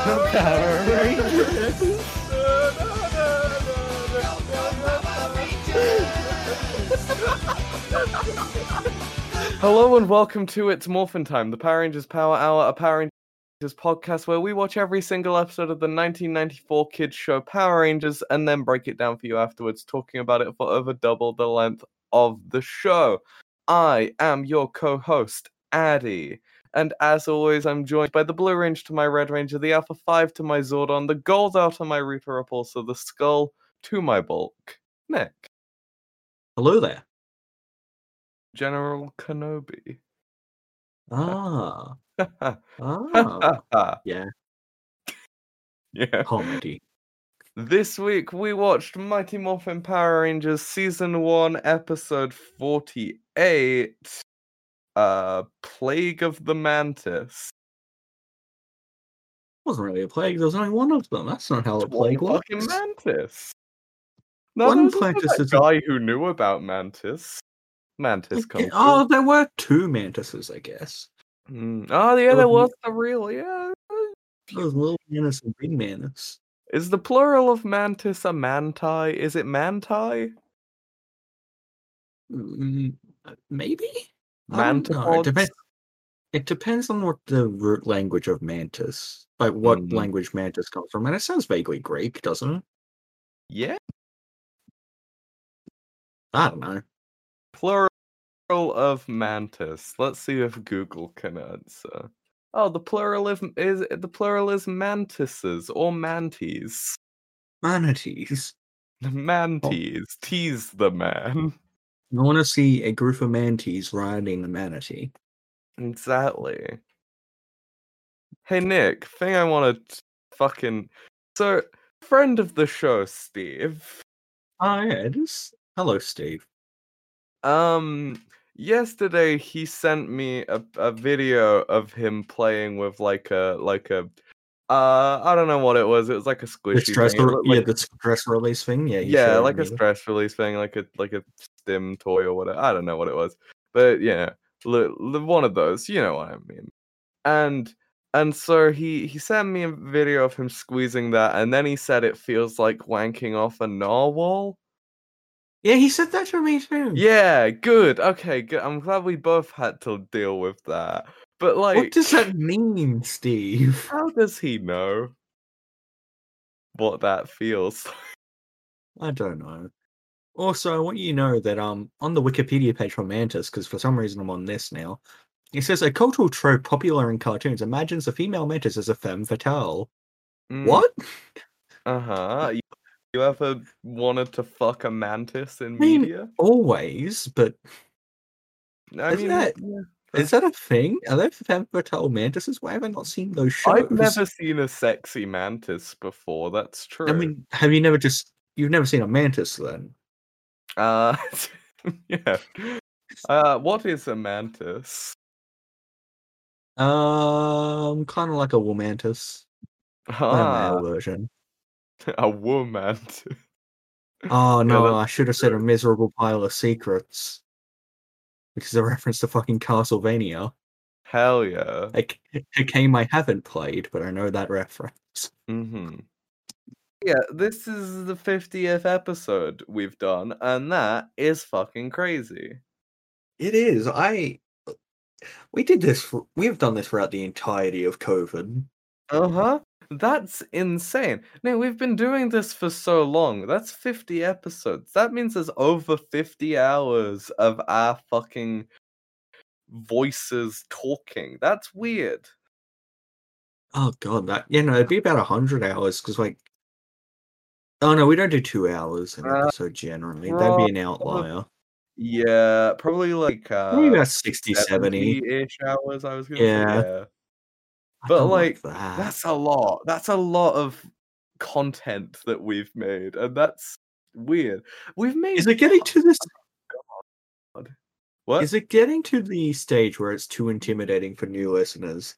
Hello and welcome to It's Morphin Time, the Power Rangers Power Hour, a Power Rangers podcast where we watch every single episode of the 1994 kids show Power Rangers and then break it down for you afterwards, talking about it for over double the length of the show. I am your co-host, Addy. And as always, I'm joined by the Blue Range to my Red Ranger, the Alpha 5 to my Zordon, the Goldar to my Rita Repulsa, the Skull to my Bulk, Nick. Hello there. General Kenobi. Ah. ah. Yeah. yeah. Comedy. This week we watched Mighty Morphin Power Rangers Season 1, Episode 48, uh, Plague of the Mantis. wasn't really a plague. There was only one of them. That's not how a plague works. fucking mantis. No, One there was also mantis that is a- guy who knew about mantis. Mantis culture. Oh, there were two mantises, I guess. Mm. Oh, yeah, there There was was the real. Yeah. There was little mantis and big mantis. Is the plural of mantis a manti? Is it manti? Mm, uh, maybe? I. It depends. It depends on what the root language of mantis, like what Mhm. language mantis comes from, and it sounds vaguely Greek, doesn't it? Yeah. I don't know. Plural of mantis. Let's see if Google can answer. Oh, the plural is, is the plural is mantises or manties. Manatees. Manties. Tease the man. I want to see a group of manatees riding a manatee. Exactly. Hey Nick, thing I want to fucking so friend of the show, Steve. Oh yeah, it is. Hello, Steve. Um, yesterday he sent me a, a video of him playing with like a like a uh I don't know what it was. It was like a squishy The stress. Re- looked yeah, the stress release thing. Yeah, yeah, like a stress release thing, like a like a stim toy or whatever. I don't know what it was, but yeah, one of those. You know what I mean? And and so he he sent me a video of him squeezing that, and then he said it feels like wanking off a narwhal. Yeah, he said that to me too. Yeah, good. Okay, good. I'm glad we both had to deal with that. But like, What does that mean, Steve? how does he know what that feels? I don't know. Also, I want you to know that um on the Wikipedia page for Mantis, because for some reason I'm on this now, it says a cultural trope popular in cartoons imagines a female mantis as a femme fatale. What? Uh huh. You, you ever wanted to fuck a mantis in mean, media? Always, but I isn't mean, that- yeah. is that a thing? Are there femme fatale mantises? Why have I not seen those shows? I've never seen a sexy mantis before. That's true. I mean, have you never just you've never seen a mantis then? Uh, yeah. Uh, what is a mantis? Um, kind of like a womantis, a male Ah, version. a woman. Oh no, that's I should have said a miserable pile of secrets, which is a reference to fucking Castlevania, Hell yeah. A game I haven't played, but I know that reference. Mm-hmm. Yeah, this is the 50th episode we've done, and that is fucking crazy. It is. I we did this. For, we have done this throughout the entirety of COVID. Uh huh. That's insane. No, we've been doing this for so long. That's 50 episodes. That means there's over 50 hours of our fucking voices talking. That's weird. Oh god, that you know it'd be about a hundred hours because like. Oh no, we don't do two hours an Uh, episode generally. That'd be an outlier. Yeah, probably like uh about 60, 70. ish hours, I was gonna Yeah. say. Yeah. But, don't like, that. That's a lot. That's a lot of content that we've made, and that's weird. We've made Is it getting to this? what? Is it getting to the stage where it's too intimidating for new listeners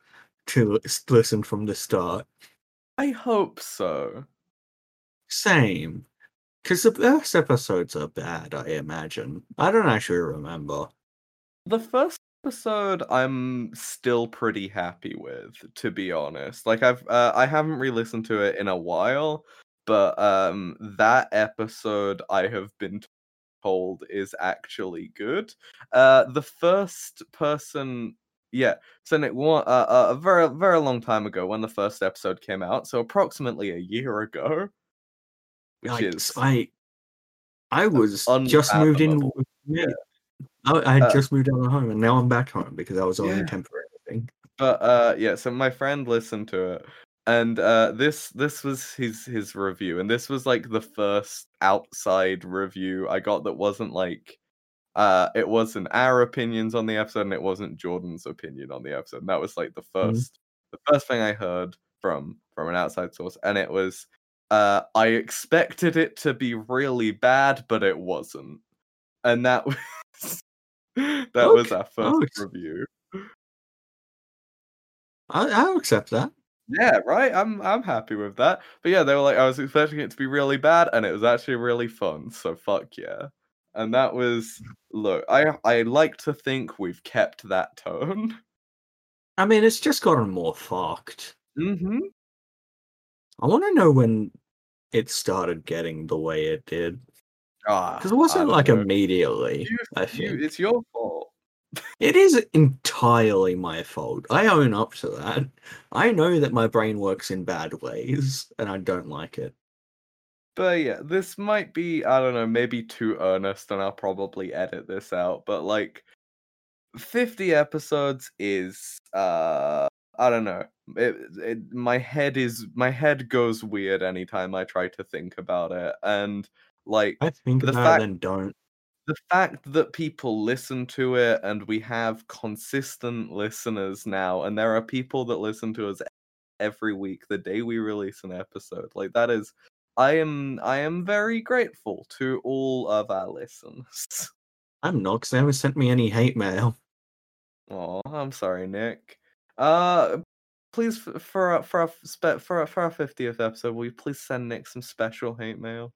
to listen from the start? I hope so. Same. Because the first episodes are bad, I imagine. I don't actually remember. The first episode I'm still pretty happy with, to be honest. Like I've uh, I haven't re-listened to it in a while, but um that episode I have been told is actually good. Uh the first person yeah, so Nick, one, uh, uh, a very very long time ago when the first episode came out, so approximately a year ago, which Yikes, is I I was just moved in. Yeah. I, I had Uh, just moved out of home, and now I'm back home because I was only Yeah. a temporary thing. but uh yeah so my friend listened to it and uh this this was his his review and this was like the first outside review i got that wasn't like uh it wasn't our opinions on the episode and it wasn't jordan's opinion on the episode and that was like the first the first thing i heard from from an outside source and it was uh i expected it to be really bad but it wasn't and that was that was our first oh, it's- review I, I'll accept that. Yeah, right. I'm I'm happy with that. But yeah, they were like, I was expecting it to be really bad, and it was actually really fun. So fuck yeah. And that was look, I I like to think we've kept that tone. I mean, it's just gotten more fucked. Mm-hmm. I want to know when it started getting the way it did Ah, because it wasn't like a immediately. you, I you, it's your fault. it is entirely my fault. I own up to that. I know that my brain works in bad ways, and I don't like it. But yeah, this might be, I don't know, maybe too earnest, and I'll probably edit this out. But like, 50 episodes is, uh, I don't know. It, it, my head is, my head goes weird anytime I try to think about it. And like, I think The fact- it and don't. the fact that people listen to it and we have consistent listeners now, and there are people that listen to us every week the day we release an episode, like that is. I am I am very grateful to all of our listeners. I'm not because they haven't sent me any hate mail. Oh, I'm sorry, Nick. Uh, please for our- for our for our- for our fiftieth episode, will you please send Nick some special hate mail?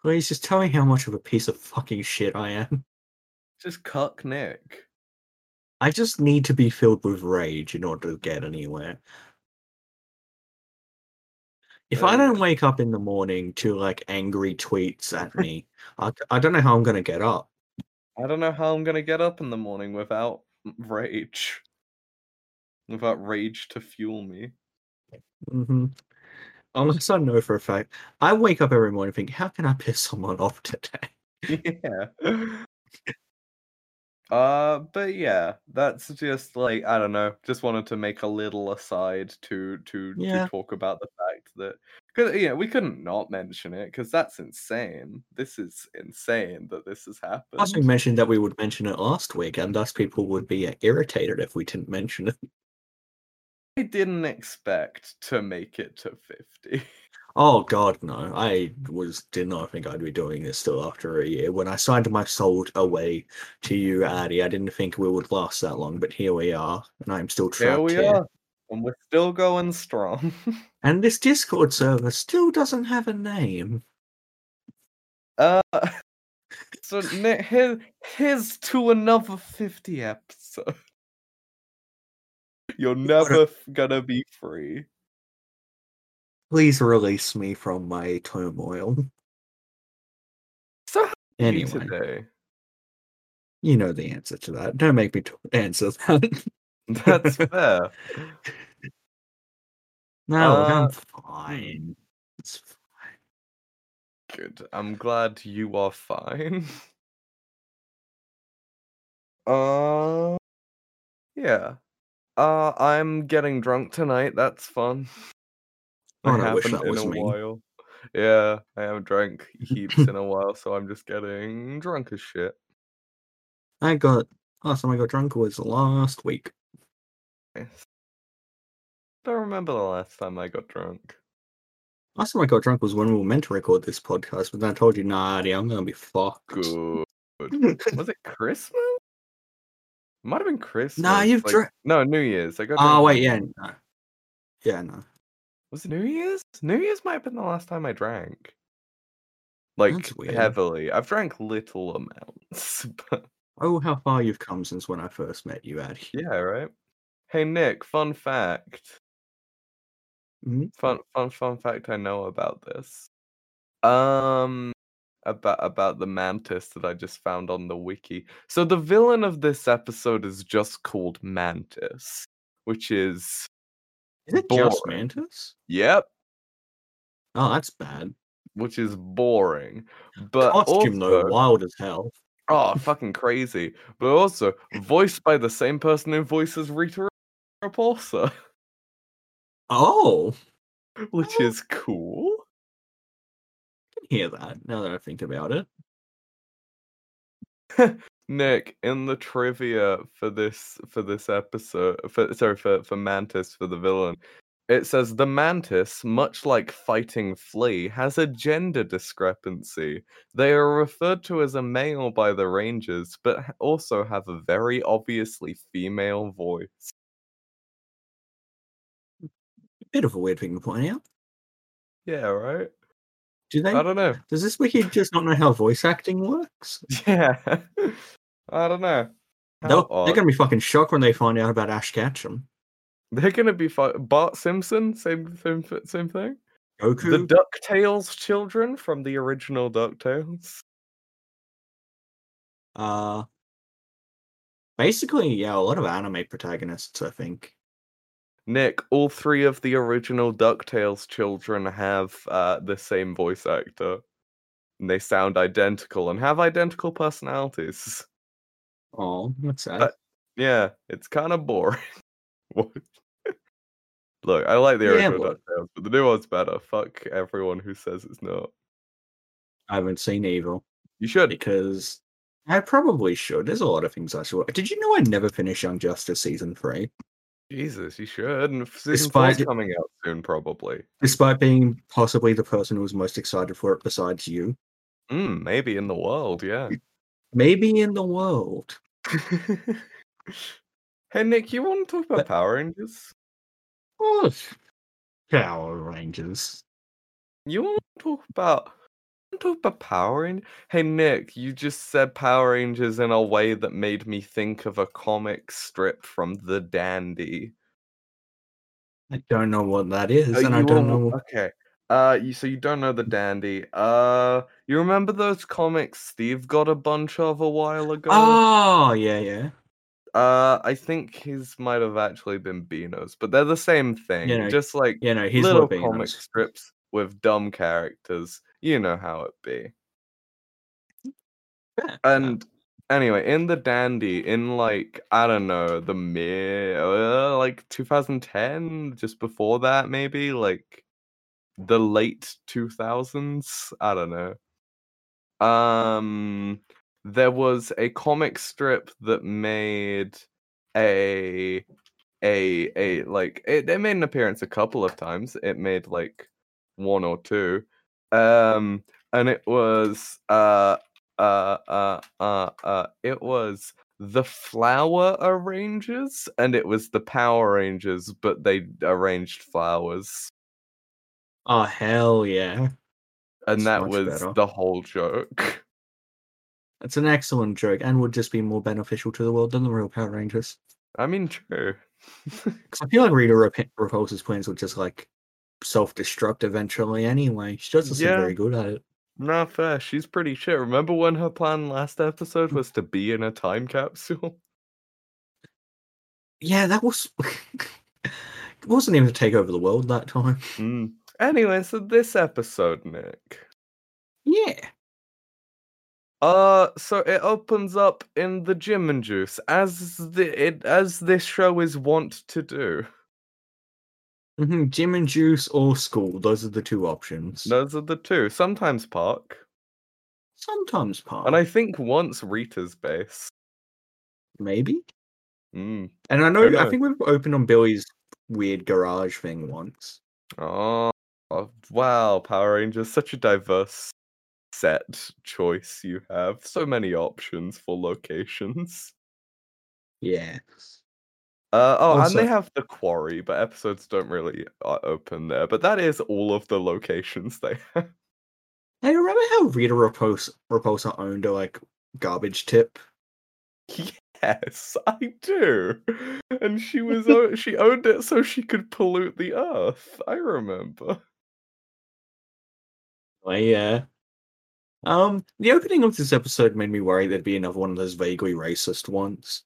Please just tell me how much of a piece of fucking shit I am. Just cuck Nick. I just need to be filled with rage in order to get anywhere. If I don't wake up in the morning to like angry tweets at me, I, I don't know how I'm going to get up. I don't know how I'm gonna get up in the morning without mm, rage. Without rage to fuel me. hmm Unless I know for a fact, I wake up every morning and think, how can I piss someone off today? yeah. Uh, but yeah, that's just like I don't know. Just wanted to make a little aside to to Yeah. to talk about the fact that because yeah, we couldn't not mention it because that's insane. This is insane that this has happened. We mentioned that we would mention it last week, and thus people would be irritated if we didn't mention it. I didn't expect to make it to fifty. Oh God, no! I was did not think I'd be doing this still after a year. When I signed my soul away to you, Addy, I didn't think we would last that long, but here we are, and I'm still trapped Here we here. are, and we're still going strong. And this Discord server still doesn't have a name. Uh, so Nick, here, here's to another fifty episode. You're never gonna be free. Please release me from my turmoil. So how are you Anyway, today? you know the answer to that. Don't make me t- answer that. That's fair. no, Uh, I'm fine. It's fine. Good. I'm glad you are fine. Uh, yeah. Uh, I'm getting drunk tonight. That's fun. Oh, I I wish haven't that in was a me. while. Yeah, I haven't drank heaps in a while, so I'm just getting drunk as shit. I got last time I got drunk was last week. Nice. Don't remember the last time I got drunk. Last time I got drunk was when we were meant to record this podcast, but then I told you, nah, I'm gonna be fucked. Good. Was it Christmas? Might have been Christmas. Nah, you've like- drank. No, New Year's. I got. Oh wait, yeah, no. yeah, no. Was it New Year's? New Year's might have been the last time I drank. Like heavily. I've drank little amounts, but Oh, how far you've come since when I first met you, Addy. Yeah, right. Hey Nick, fun fact. Mhm. Fun fun fun fact I know about this. Um about about the mantis that I just found on the wiki. So the villain of this episode is just called Mantis, which is Is it just Mantis? yep, Oh, that's bad. which is boring. But Costume though, also- wild as hell. Oh, fucking crazy. But also voiced by the same person who voices Rita Repulsa, Oh, which oh. is cool. Hear that now that I think about it. Nick, in the trivia for this for this episode, for sorry for for Mantis for the villain, it says the Mantis, much like fighting Flea, has a gender discrepancy. They are referred to as a male by the Rangers, but also have a very obviously female voice. Bit of a weird thing to point out. Yeah, right. Do they? I don't know. Does this wiki just not know how voice acting works? Yeah, I don't know. They're gonna be fucking shocked when they find out about Ash Ketchum. They're gonna be fi- Bart Simpson, same same same thing. Goku. The Ducktales children from the original Ducktales. uh, basically, yeah, a lot of anime protagonists. I think. Nick, all three of the original Ducktales children have uh, the same voice actor, and they sound identical and have identical personalities. Oh, that's sad. But- Yeah, it's kind of boring. Look, I like the Yeah, original but- Ducktales, but the new one's better. Fuck everyone who says it's not. I haven't seen Evil You should. because I probably should. There's a lot of things I should. Did you know I never finished Young Justice season three, Jesus, you should. And season four's Despite- coming out soon, probably. despite being possibly the person who was most excited for it besides you? Mm, maybe in the world, yeah. Maybe in the world. hey Nick, you want to talk about But- Power Rangers? Oh, Power Rangers. You want to talk about talk about Power Rangers? Hey Nick, you just said Power Rangers in a way that made me think of a comic strip from The Dandy. I don't know what that is, and I don't know. Okay. Uh, you so you don't know the Dandy. Uh, you remember those comics Steve got a bunch of a while ago? Oh, yeah, yeah. Uh, I think his might have actually been Beano's, but they're the same thing. no, just like you know, he's little comic strips with dumb characters. You know how it be. And anyway, in the Dandy, in like I don't know, the mid uh, like 2010, just before that, maybe like the late 2000s. I don't know. Um, there was a comic strip that made a a a like it, it made an appearance a couple of times. It made like one or two. Um, and it was uh uh uh uh uh it was the flower arrangers and it was the power rangers but they arranged flowers oh hell yeah, and That's that was better. the whole joke it's an excellent joke, and would just be more beneficial to the world than the real Power Rangers. i mean true Because I feel like Rita Rep- Repulsa's plans would just like self-destruct eventually. Anyway, she doesn't seem Yeah. very good at it. not fair she's pretty shit remember when her plan last episode was to be in a time capsule Yeah, that was. it wasn't even to take over the world that time. Mm. anyway so this episode nick Yeah. Uh, so it opens up in the gym and juice as the it as this show is wont to do. Hmm Gym and juice or school. Those are the two options. Those are the two. Sometimes park, Sometimes park. and I think once Rita's base. maybe. Mm. And I know. I think we've opened on Billy's weird garage thing once. Oh, oh, wow! Power Rangers, such a diverse set choice you have. So many options for locations. Yeah. Uh, oh, and they have the quarry, but episodes don't really uh, open there. But that is all of the locations they have. Hey, remember how Rita Repulsa, Repulsa owned a like garbage tip? Yes, I do. And she was o- she owned it so she could pollute the earth. I remember. Well, yeah. Um, the opening of this episode made me worry there'd be another one of those vaguely racist ones.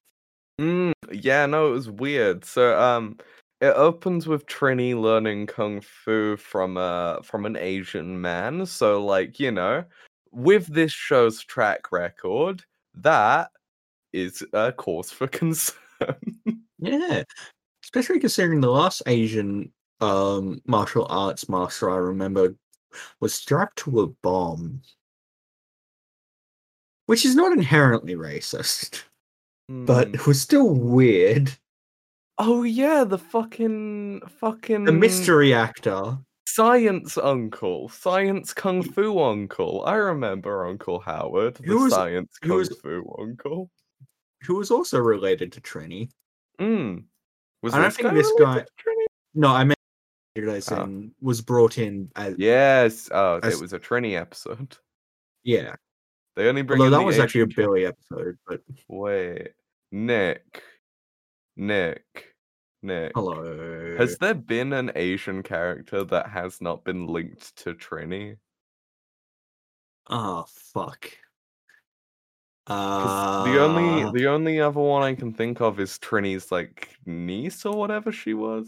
Mm, yeah, no, it was weird. So, um, it opens with Trini learning kung fu from a from an Asian man. So, like, you know, with this show's track record, that is a cause for concern. Yeah, especially considering the last Asian um martial arts master I remember was strapped to a bomb, which is not inherently racist, but Hmm. it was still weird. oh yeah, the fucking fucking The mystery actor. science uncle, science kung fu uncle. I remember Uncle Howard, the was- science kung was- fu uncle. who was also related to Trini. Mm. Was I don't think guy this guy- No, I meant as Oh. in was brought in as Yes. Oh, As- it was a Trini episode. yeah. They only bring Although in that was actually a Billy episode, but Wait, Nick, Nick, Nick. hello. Has there been an Asian character that has not been linked to Trini? Oh fuck. Uh, the only the only other one I can think of is Trini's like niece or whatever she was.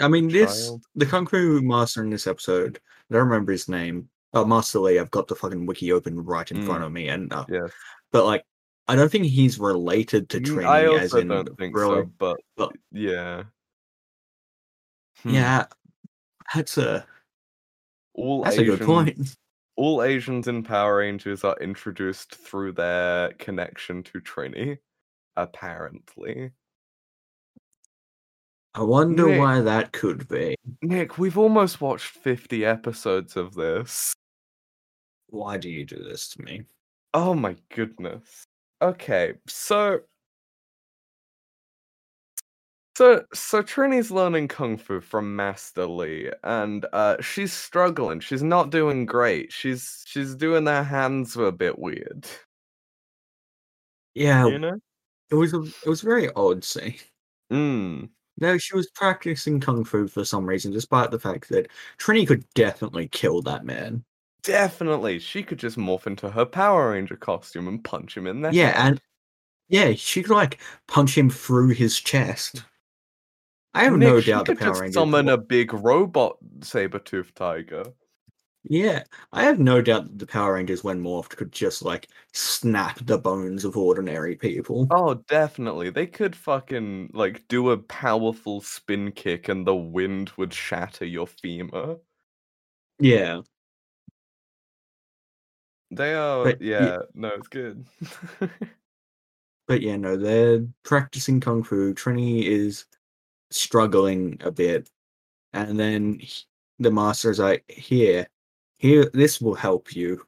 I mean, this child. the Kung Fu Master in this episode. I don't remember his name. Oh, Master Lee. I've got the fucking wiki open right in front Mm. of me, and uh, Yes. but like, I don't think he's related to Trini. I as also in don't think really- so, but but- yeah. Hmm. Yeah, that's a All that's Asian, a good point. all Asians in Power Rangers are introduced through their connection to Trini, apparently. I wonder Nick. why that could be. Nick, we've almost watched 50 episodes of this. Why do you do this to me? Oh my goodness. Okay, so so so Trini's learning kung fu from Master Lee and uh she's struggling. She's not doing great. She's she's doing her hands were a bit weird. Yeah, You know? it was a, it was very odd scene. Mm. No, she was practicing kung fu for some reason, despite the fact that Trini could definitely kill that man. Definitely. She could just morph into her Power Ranger costume and punch him in the Yeah, and yeah, she could like punch him through his chest. I have Nick, no doubt the could Power just Rangers. summon a big robot saber-toothed tiger. Yeah, I have no doubt that the Power Rangers, when morphed, could just like snap the bones of ordinary people. Oh, definitely. They could fucking like do a powerful spin kick and the wind would shatter your femur. Yeah, They are But y- yeah, no, it's good. but yeah, no, they're practicing kung fu. Trini is struggling a bit, and then h- the master's like, "Here, here, this will help you,"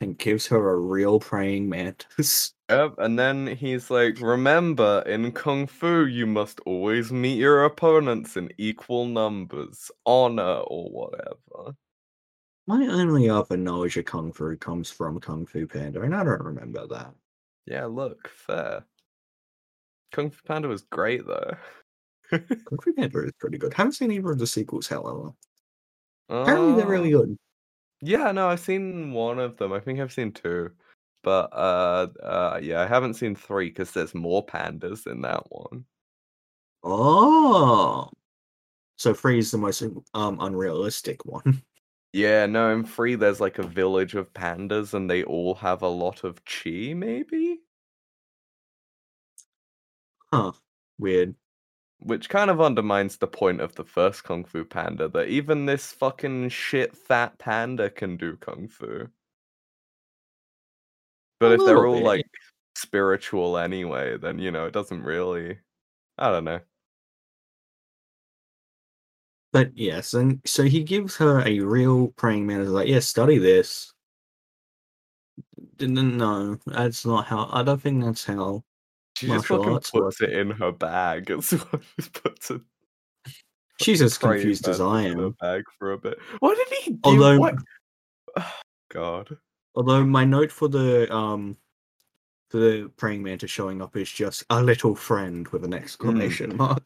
and gives her a real praying mantis. yep, and then he's like, remember, in Kung Fu you must always meet your opponents in equal numbers, honor or whatever. My only other knowledge of kung fu comes from Kung Fu Panda, and I don't remember that. Yeah, look, fair. Kung Fu Panda was great though. Kung Fu Panda is pretty good. Haven't seen either of the sequels, however. Apparently, they're really Uh, good. Yeah, no, I've seen one of them. I think I've seen two. But uh uh yeah, I haven't seen three because there's more pandas in that one. Oh, so three is the most um unrealistic one. Yeah, no, in three there's like a village of pandas and they all have a lot of chi, maybe? Huh? Weird. Which kind of undermines the point of the first Kung Fu Panda that even this fucking shit fat panda can do Kung Fu. But A if they're all bit. like spiritual anyway, then you know, it doesn't really I don't know. But yes, and so he gives her a real praying mantis. Like, yeah, study this. Didn't know. That's not how. I don't think that's how. She just fucking puts it in her bag. It's what just puts it. She's as confused as I mantis in her am. Bag for a bit. What did he do? Although- What? God. Although my note for the um for the praying mantis showing up is just a little friend with an exclamation mark.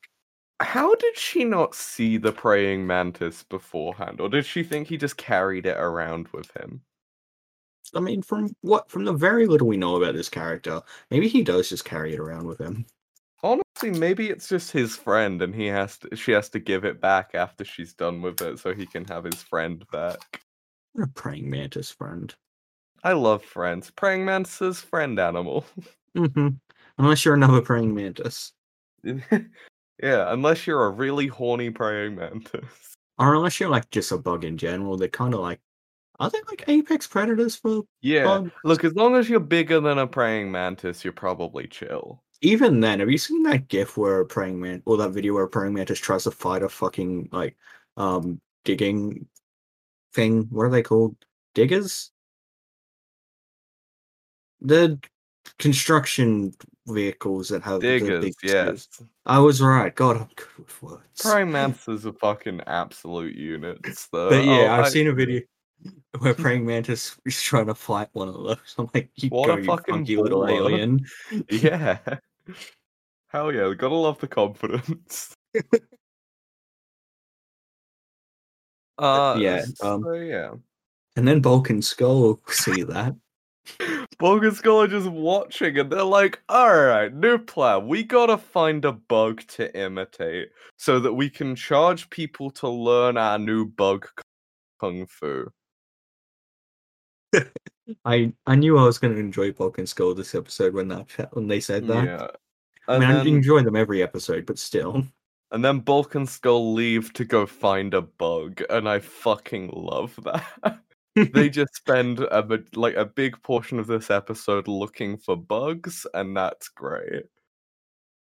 How did she not see the praying mantis beforehand, or did she think he just carried it around with him? I mean, from what from the very little we know about this character, maybe he does just carry it around with him. Honestly, maybe it's just his friend, and he has to. She has to give it back after she's done with it, so he can have his friend back. What a praying mantis friend. I love friends. Praying mantis, friend animal. mm-hmm. Unless you're another praying mantis, yeah, unless you're a really horny praying mantis. or unless you're like just a bug in general, they're kind of like, are they like apex predators for Yeah, bugs? look, as long as you're bigger than a praying mantis, you're probably chill. Even then, have you seen that GIF where a praying man or that video where a praying mantis tries to fight a fucking like um digging thing? What are they called? Diggers? The construction vehicles that have the Diggers, big yes. spears. I was right. God, I'm good with words. Praying are fucking absolute units, though. But yeah, Oh, I've I- seen a video where praying mantis is trying to fight one of those. I'm like, you What go, a fucking funky little alien. Yeah. Hell yeah, gotta love the confidence. uh, Yeah, um, so yeah. And then Bulk and Skull see that. Bulk and Skull are just watching and they're like, alright, new plan. We gotta find a bug to imitate so that we can charge people to learn our new bug kung fu. I I knew I was going to enjoy Bulk and Skull this episode when that when they said that. Yeah. I And mean, I enjoy them every episode, but still. and then Bulk and Skull leave to go find a bug, and I fucking love that. they just spend a like a big portion of this episode looking for bugs, and that's great.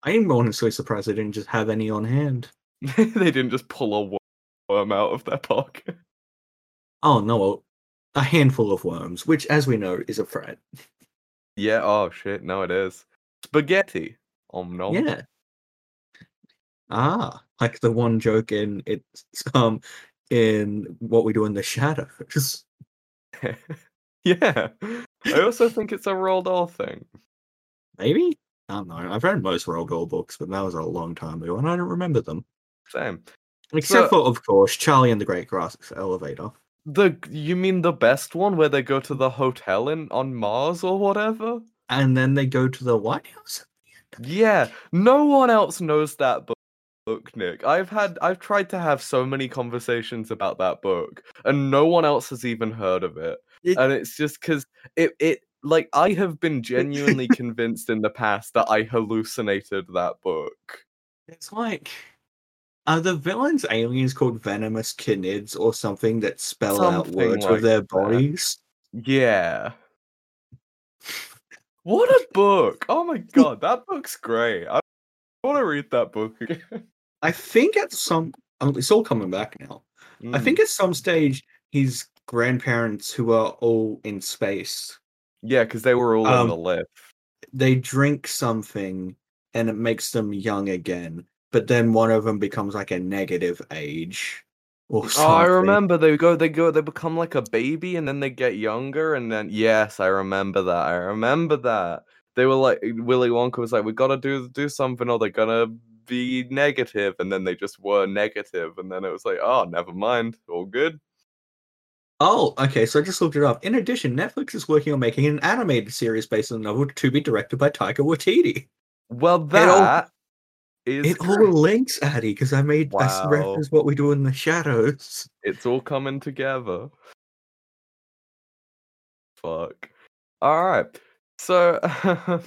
I am honestly surprised they didn't just have any on hand. they didn't just pull a wo- worm out of their pocket. Oh no, a handful of worms, which, as we know, is a threat. Yeah, oh shit, no it is. Spaghetti. Om nom. Yeah. Ah, like the one joke in it's um in what we do in the shadows. yeah. I also think it's a Roald Dahl thing. Maybe I don't know. I've read most Roald Dahl books, but that was a long time ago, and I don't remember them. Same. Except So- for, of course, Charlie and the Great Glass Elevator. The you mean the best one where they go to the hotel in on Mars or whatever? And then they go to the White House. Yeah, no one else knows that book, book, Nick. I've had I've tried to have so many conversations about that book, and no one else has even heard of it. It- And it's just because it it like I have been genuinely convinced in the past that I hallucinated that book. It's like are the villains aliens called Vermicious Knids or something that spell out words like with their that. bodies? Yeah. What a book! Oh my god, that book's great. I want to read that book again. I think at some um, it's all coming back now. I Mm. think at some stage his grandparents who are all in space, yeah, because they were all Um, the lift. they drink something and it makes them young again. But then one of them becomes like a negative age. Or Oh. I remember they go, they go, they become like a baby, and then they get younger, and then yes, I remember that. I remember that. They were like Willy Wonka was like, we gotta do do something, or they're gonna be negative, and then they just were negative, and then it was like, oh, never mind, all good. Oh, okay. So I just looked it up. In addition, Netflix is working on making an animated series based on the novel to be directed by Taika Waititi. Well, all- that is It all links, Addy, because I made I Wow. reference what we do in the shadows. it's all coming together. Fuck. All right. So,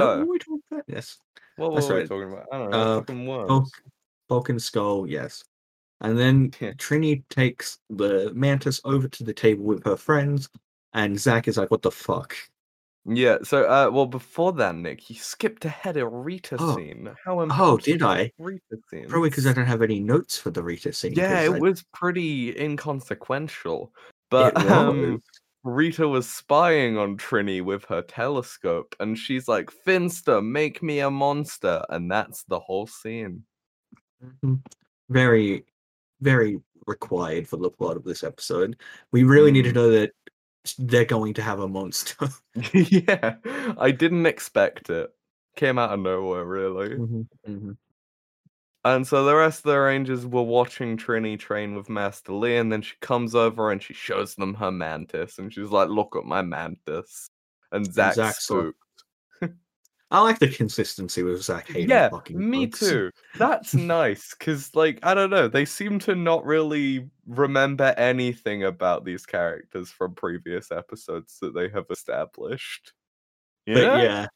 What were we talking about? Yes. what that's were we right. talking about? I don't know. Uh, fucking worms. Bulk, Bulk and Skull, yes. And then Yeah. Trini takes the mantis over to the table with her friends, and Zach is like, "What the fuck?" Yeah. So, uh, well, before that, Nick, you skipped ahead a Rita Oh. scene. How important? Oh, did I? Rita scenes. Probably because I don't have any notes for the Rita scene. Yeah, it I- was pretty inconsequential. But um. Rita was spying on Trini with her telescope, and she's like, "Finster, make me a monster," and that's the whole scene. Mhm. very, very required for the plot of this episode. We really need to Mm. know that they're going to have a monster. yeah, I didn't expect it. Came out of nowhere, really. Mm-hmm. And so the rest of the Rangers were watching Trini train with Master Lee, and then she comes over and she shows them her mantis, and she's like, "Look at my mantis." And Zach Zach's spooked. I like the consistency with Zach hating Yeah, fucking me bugs. too. That's nice because, like, I don't know, they seem to not really remember anything about these characters from previous episodes that they have established. But yeah.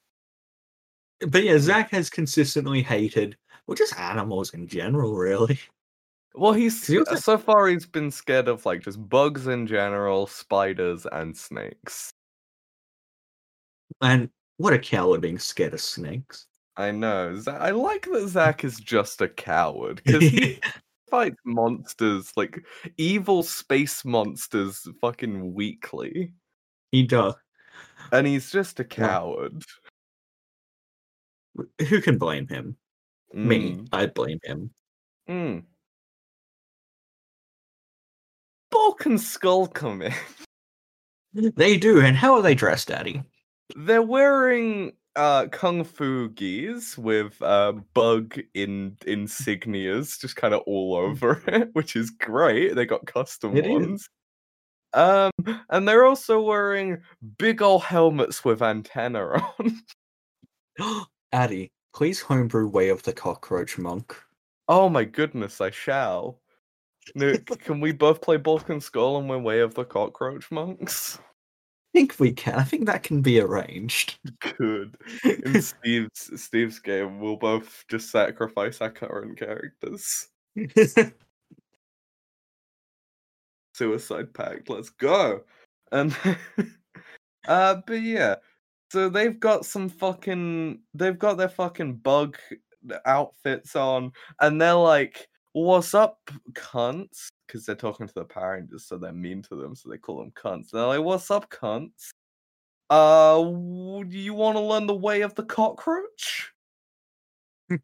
But yeah, Zach has consistently hated, well, just animals in general, really. Well, he's he also- uh, so far he's been scared of like just bugs in general, spiders, and snakes. And what a coward being scared of snakes. I know. I like that Zach is just a coward because he fights monsters like evil space monsters fucking weekly, he does. and he's just a coward. Who can blame him? Me. Mm, I blame him. mm. Bulk and Skull come in. They do. And how are they dressed, Addy? They're wearing uh kung fu gis with uh bug in insignias just kind of all over it, which is great. They got custom It is. ones. Um and they're also wearing big old helmets with antenna on. Addy, please homebrew Way of the Cockroach Monk. oh my goodness, I shall. Can we both play Bulk and Skull and win Way of the Cockroach Monks? I think we can. I think that can be arranged. Good. In Steve's Steve's game, we'll both just sacrifice our current characters. Suicide Pact, let's go. And uh but yeah. So they've got some fucking they've got their fucking bug outfits on and they're like, What's up, cunts? Because they're talking to the Power Rangers, so they're mean to them, so they call them cunts. They're like, What's up, cunts? Uh do you want to learn the way of the cockroach?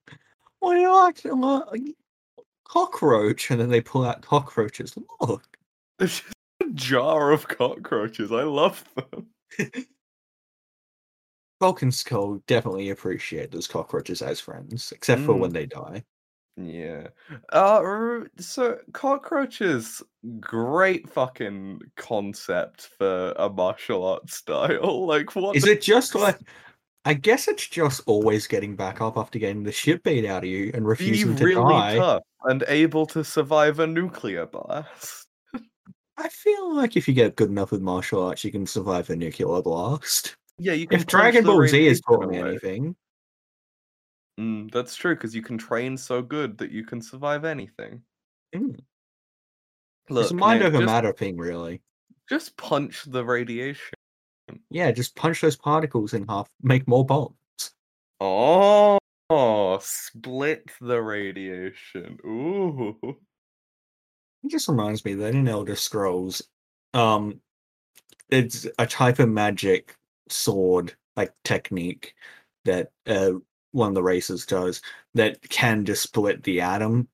What do you like? What? Cockroach, and then they pull out cockroaches. Look, It's just a jar of cockroaches. I love them. Bulk and Skull definitely appreciate those cockroaches as friends, except for when they die. Yeah. Uh so cockroaches great fucking concept for a martial arts style. Like what Is the- it just like? I guess it's just always getting back up after getting the shit beat out of you and be refusing to really die. tough and able to survive a nuclear blast? I feel like if you get good enough with martial arts, you can survive a nuclear blast. Yeah, you can If Dragon Ball Z is taught me anything, Mm, that's true because you can train so good that you can survive anything. mm, Look, it's a mind Nick, over just, matter thing, really. just punch the radiation. Yeah, just punch those particles in half, make more bombs. Oh, split the radiation. Ooh. It just reminds me that in Elder Scrolls, um, it's a type of magic sword like technique that uh, one of the races does that can just split the atom,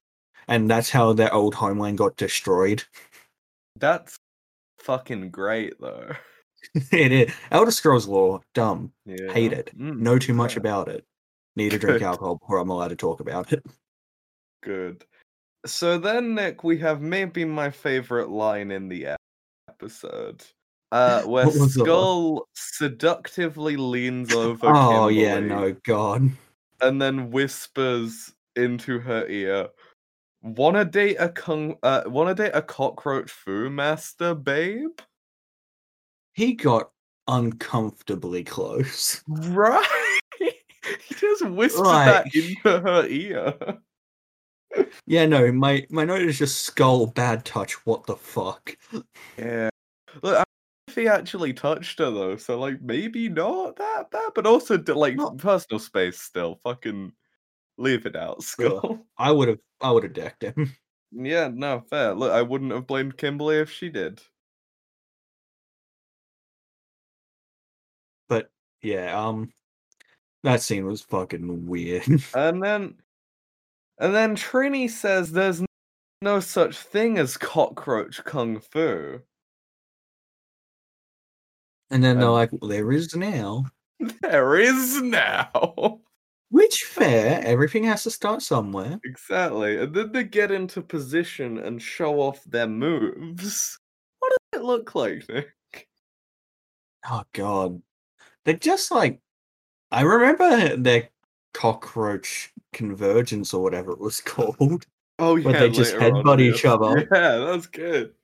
and that's how their old homeland got destroyed. That's fucking great though. it is Elder Scrolls lore, dumb. Yeah. Hate it. Mm, Know too much fair. about it. Need to drink Good. alcohol before I'm allowed to talk about it. Good. So then, Nick, we have maybe my favorite line in the episode. Uh, where What was the line? Skull seductively leans over Oh yeah, no, God. and then whispers into her ear, "Wanna date a kung? Uh, wanna date a cockroach foo master, babe?" He got uncomfortably close. Right? he just whispered that into her ear. Yeah, no, my my note is just skull bad touch. What the fuck? Yeah. Look, I if he actually touched her though, so like maybe not that bad, but also like Not- personal space still. Fucking leave it out, Skull. I would have I would have decked him. yeah, no, fair. Look, I wouldn't have blamed Kimberly if she did. But yeah, um, that scene was fucking weird. And then, and then Trini says there's no such thing as cockroach kung fu. And then they're Um, like, well, there is now. There is now. Which fair, everything has to start somewhere. Exactly. And then they get into position and show off their moves. What does it look like, Nick? Oh god. They're just like I remember their cockroach convergence or whatever it was called. Oh yeah, they just on, headbutt each other. Yeah, that's good.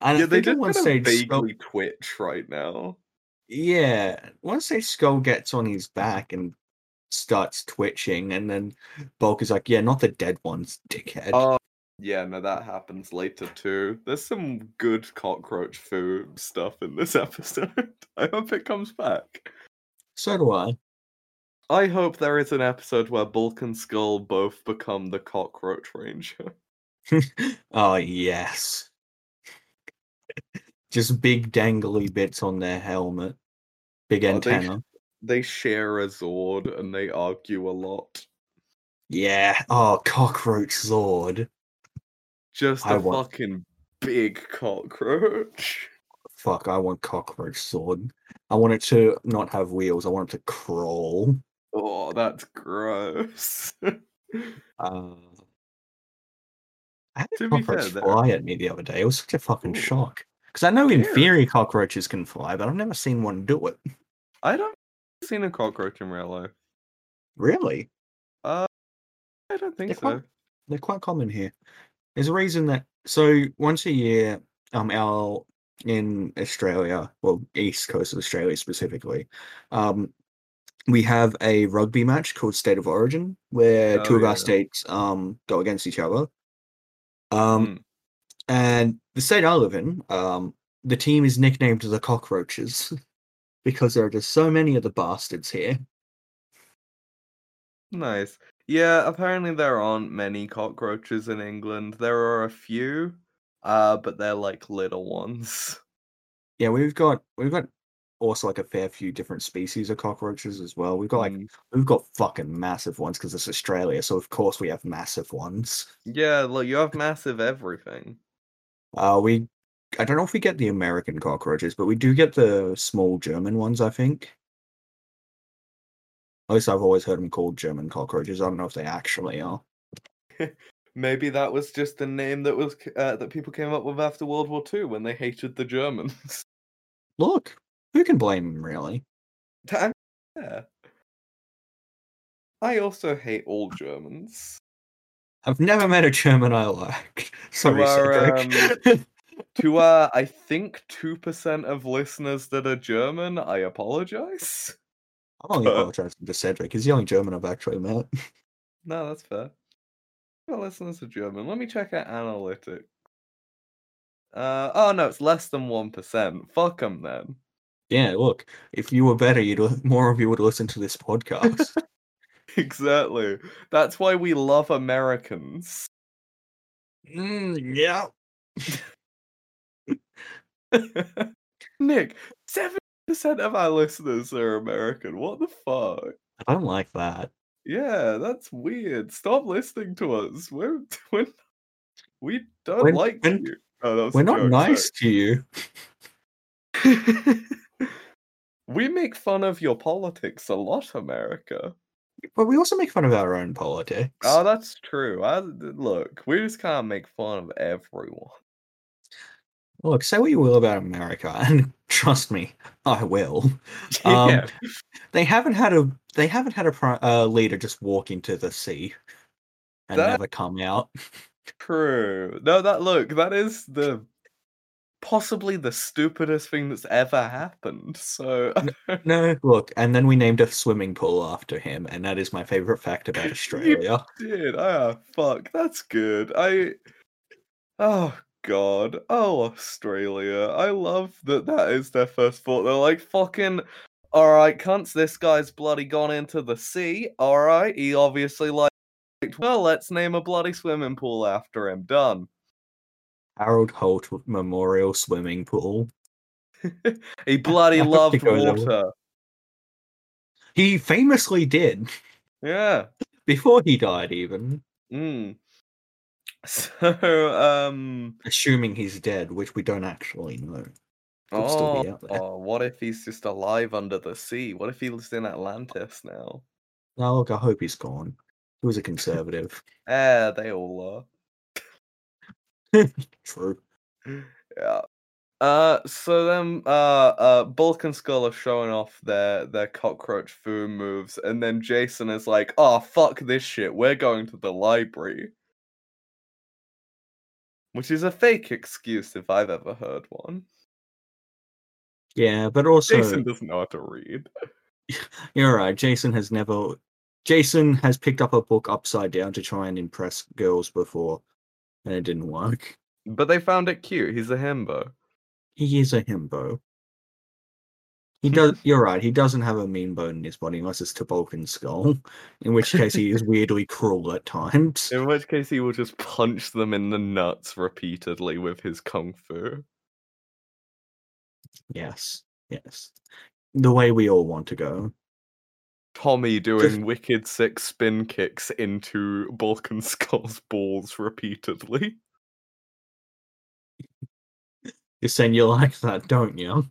And yeah, I they think just one kind of stage Skull, twitch right now. Yeah. once stage Skull gets on his back and starts twitching, and then Bulk is like, Yeah, not the dead ones, dickhead. Oh, yeah, no, that happens later too. There's some good cockroach food stuff in this episode. I hope it comes back. so do I. I hope there is an episode where Bulk and Skull both become the cockroach ranger. oh yes. Just big dangly bits on their helmet. Big Oh, they- antenna. They share a Zord and they argue a lot. Yeah. Oh, cockroach Zord. Just I a want- fucking big cockroach. Fuck, I want cockroach Zord. I want it to not have wheels. I want it to crawl. Oh, that's gross. Uh, I had To a be fair, cockroach fly at me the other day. It was such a fucking Ooh. shock. Because I know in theory cockroaches can fly, but I've never seen one do it. I don't seen a cockroach in real life. Really? Uh, I don't think They're so. quite- They're quite common here. There's a reason that so once a year, um, our in Australia, well, east coast of Australia specifically, um, we have a rugby match called State of Origin, where Oh, two of yeah. our states um go against each other. Um, Mm. And the state I live in, um, the team is nicknamed the Cockroaches because there are just so many of the bastards here. Nice. Yeah, apparently there aren't many cockroaches in England. There are a few, uh, but they're like little ones. Yeah, we've got we've got also like a fair few different species of cockroaches as well. We've got like Mm. we've got fucking massive ones because it's Australia, so of course we have massive ones. Yeah, look, you have massive everything. Uh, we I don't know if we get the American cockroaches, but we do get the small German ones. I think. At least I've always heard them called German cockroaches. I don't know if they actually are. Maybe that was just the name that was uh, that people came up with after World War II when they hated the Germans. Look, who can blame them really? Yeah. I also hate all Germans. I've never met a German I like. Sorry, are, Cedric. To uh, I think two percent of listeners that are German, I apologize. I'm only apologizing to Cedric. He's the only German I've actually met. No, that's fair. Our listeners are German. Let me check out analytics. Uh, oh no, it's less than one percent. Fuck them then. Yeah, look, if you were better, you'd more of you would listen to this podcast. Exactly. That's why we love Americans. mm, yeah. Nick, seven percent of our listeners are American. What the fuck? I don't like that. Yeah, that's weird. Stop listening to us. We're, we're we don't like when- you. Oh, We're not joke, nice to you. we make fun of your politics a lot, America. But we also make fun of our own politics. Oh, that's true. I, look, we just can't make fun of everyone. Look, say what you will about America, and trust me, I will. Um, They haven't had a they haven't had a pri- uh, leader just walk into the sea and That- never come out. true. No, that look, that is the possibly the stupidest thing that's ever happened. So No, look, and then we named a swimming pool after him, and that is my favorite fact about You Australia. did. Ah, fuck. That's good. I. Oh God. Oh Australia. I love that. That is their first thought. They're like fucking. All right, cunts. This guy's bloody gone into the sea. All right. He obviously like. Well, let's name a bloody swimming pool after him. Done. Harold Holt Memorial Swimming Pool. He bloody loved you go there. water. He famously did Yeah. before he died, even Mm. So, um. assuming he's dead, which we don't actually know. Could Oh, be out there. oh, what if he's just alive under the sea? What if he lives in Atlantis now? Now, look, I hope he's gone. He was a conservative. Eh, they all True. Yeah. Uh, so then, uh, uh, Bulk and Skull are showing off their their cockroach foo moves, and then Jason is like, "Oh fuck this shit, we're going to the library," which is a fake excuse if I've ever heard one. Yeah, but also Jason doesn't know how to read. you're right. Jason has never. Jason has picked up a book upside down to try and impress girls before, and it didn't work. But they found it cute. He's a himbo. He is a himbo. He hmm. does. You're right. He doesn't have a mean bone in his body unless it's to Bulk and Skull, in which case he is weirdly cruel at times. In which case, he will just punch them in the nuts repeatedly with his kung fu. Yes, yes. The way we all want to go. Tommy doing wicked sick spin kicks into Bulk and Skull's balls repeatedly. You're saying you like that, don't you?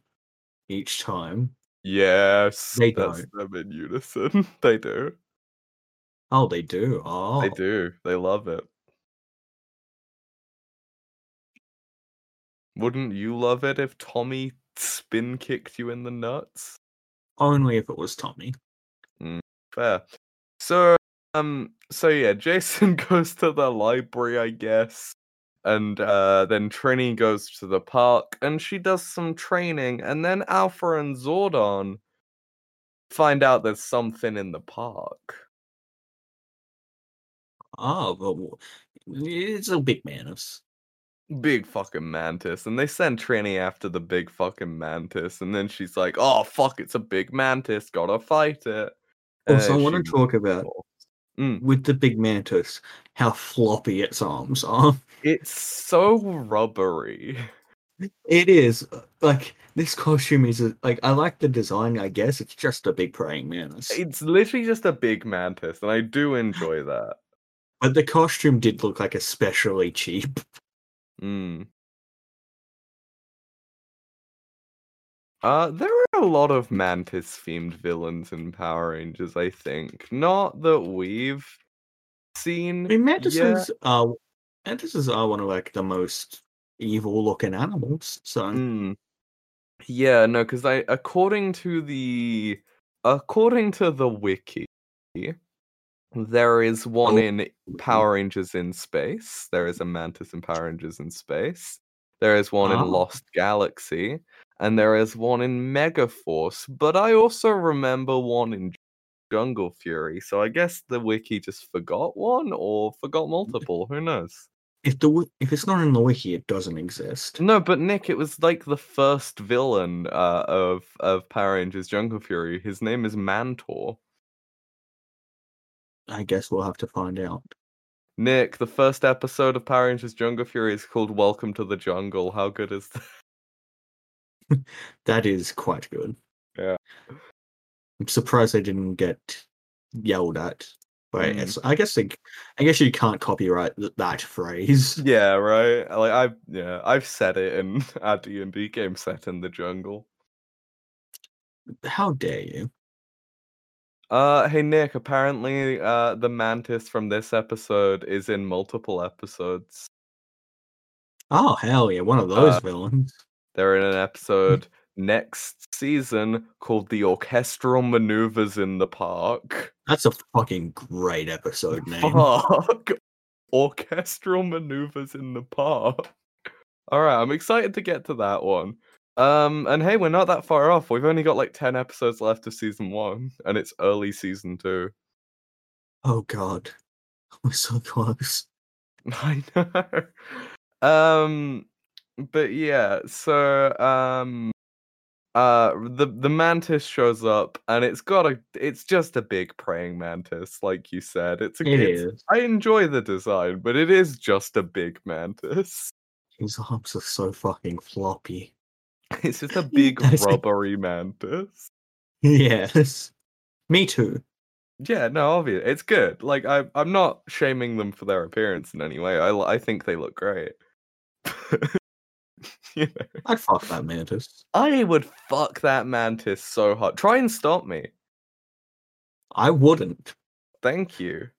Each time. Yes, They that's don't. them in unison. they do. Oh, they do. Oh, They do. They love it. Wouldn't you love it if Tommy spin kicked you in the nuts? only if it was Tommy. Fair. So, um, so yeah, Jason goes to the library, I guess, and uh, then Trini goes to the park, and she does some training, and then Alpha and Zordon find out there's something in the park. Oh, well, it's a big mantis. Big fucking mantis, and they send Trini after the big fucking mantis, and then she's like, "Oh fuck, it's a big mantis, gotta fight it." Also, I Uh, want to talk about Mm. with the big mantis how floppy its arms are. It's so rubbery. It is uh, like this costume is a- like I like the design. I guess it's just a big praying mantis, It's literally just a big mantis, and I do enjoy that. but the costume did look like especially cheap. Mm. Uh, there are a lot of mantis themed villains in Power Rangers, I think. Not that we've seen. I mean, yet. mantises are mantises are one of like the most evil looking animals. So Mm. Yeah, no, because I according to the according to the wiki, there is one Oh. in Power Rangers in Space. There is a Mantis in Power Rangers in Space. There is one Ah. in Lost Galaxy, and there is one in Megaforce. But I also remember one in Jungle Fury. So I guess the wiki just forgot one or forgot multiple. Who knows? if the if it's not in the wiki, it doesn't exist. No, but Nick, it was like the first villain uh, of of Power Rangers Jungle Fury. His name is Mantor. I guess we'll have to find out. Nick, the first episode of Power Rangers Jungle Fury is called Welcome to the Jungle. How good is that? That is quite good. Yeah. I'm surprised they didn't get yelled at. But Mm. I guess they, I guess you can't copyright th- that phrase. Yeah, right. Like I, yeah, I've said it in our D and D game set in the jungle. How dare you? Uh, hey Nick. Apparently, uh, the mantis from this episode is in multiple episodes. Oh hell yeah, one of those Uh, villains. They're in an episode next season called "The Orchestral Maneuvers in the Park." That's a fucking great episode name. Fuck. Orchestral maneuvers in the park. All right, I'm excited to get to that one. Um, and hey, we're not that far off. We've only got like ten episodes left of season one, and it's early season two. Oh god, we're so close. I know. Um, but yeah, so um, uh, the the mantis shows up, and it's got a, it's just a big praying mantis, like you said. It's a, It it's, is. I enjoy the design, but it is just a big mantis. His arms are so fucking floppy. It's just a big That is a- rubbery mantis. Yes, me too. Yeah, no, obviously It's good. Like I, I'm not shaming them for their appearance in any way. i, I think they look great. you know, I'd fuck that mantis. I would fuck that mantis so hard. Try and stop me. I wouldn't. Thank you.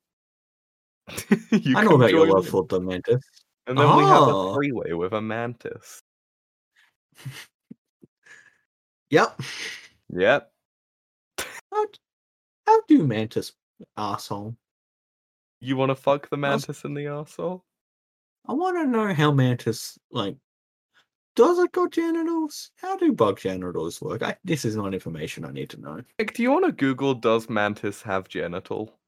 you I know about your love for the mantis. And then we have a ah! Oh. three-way with a mantis. Yep. Yep. How, how do mantis asshole? You want to fuck the That's- mantis in the arsehole? I want to know how mantis like. Does it got genitals? How do bug genitals work? I, this is not information I need to know. Nick, do you want to Google does mantis have genital?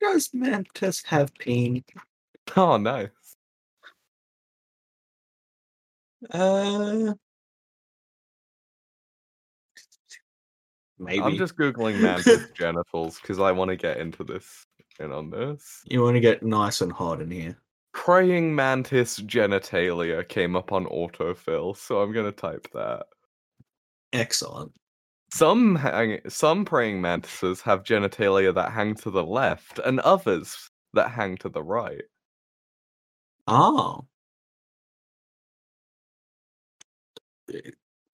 Does mantis have peen? Oh, nice. Uh, maybe. I'm just googling mantis genitals because I want to get into this and on this. You want to get nice and hot in here. Praying mantis genitalia came up on autofill, so I'm gonna type that. Excellent. Some hang- some praying mantises have genitalia that hang to the left, and others that hang to the right. Oh.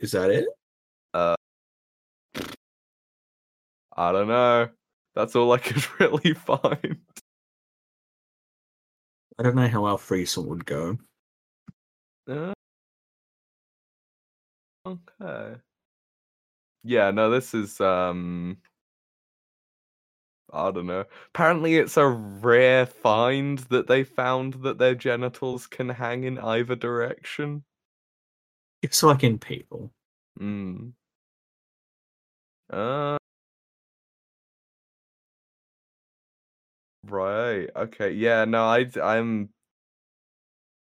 Is that it? Uh, I don't know. That's all I could really find. I don't know how our threesome would go. Uh, okay. Yeah, no, this is um I don't know. Apparently it's a rare find that they found that their genitals can hang in either direction. It's like in people. Mm. Uh Right. Okay. Yeah, no, I I'm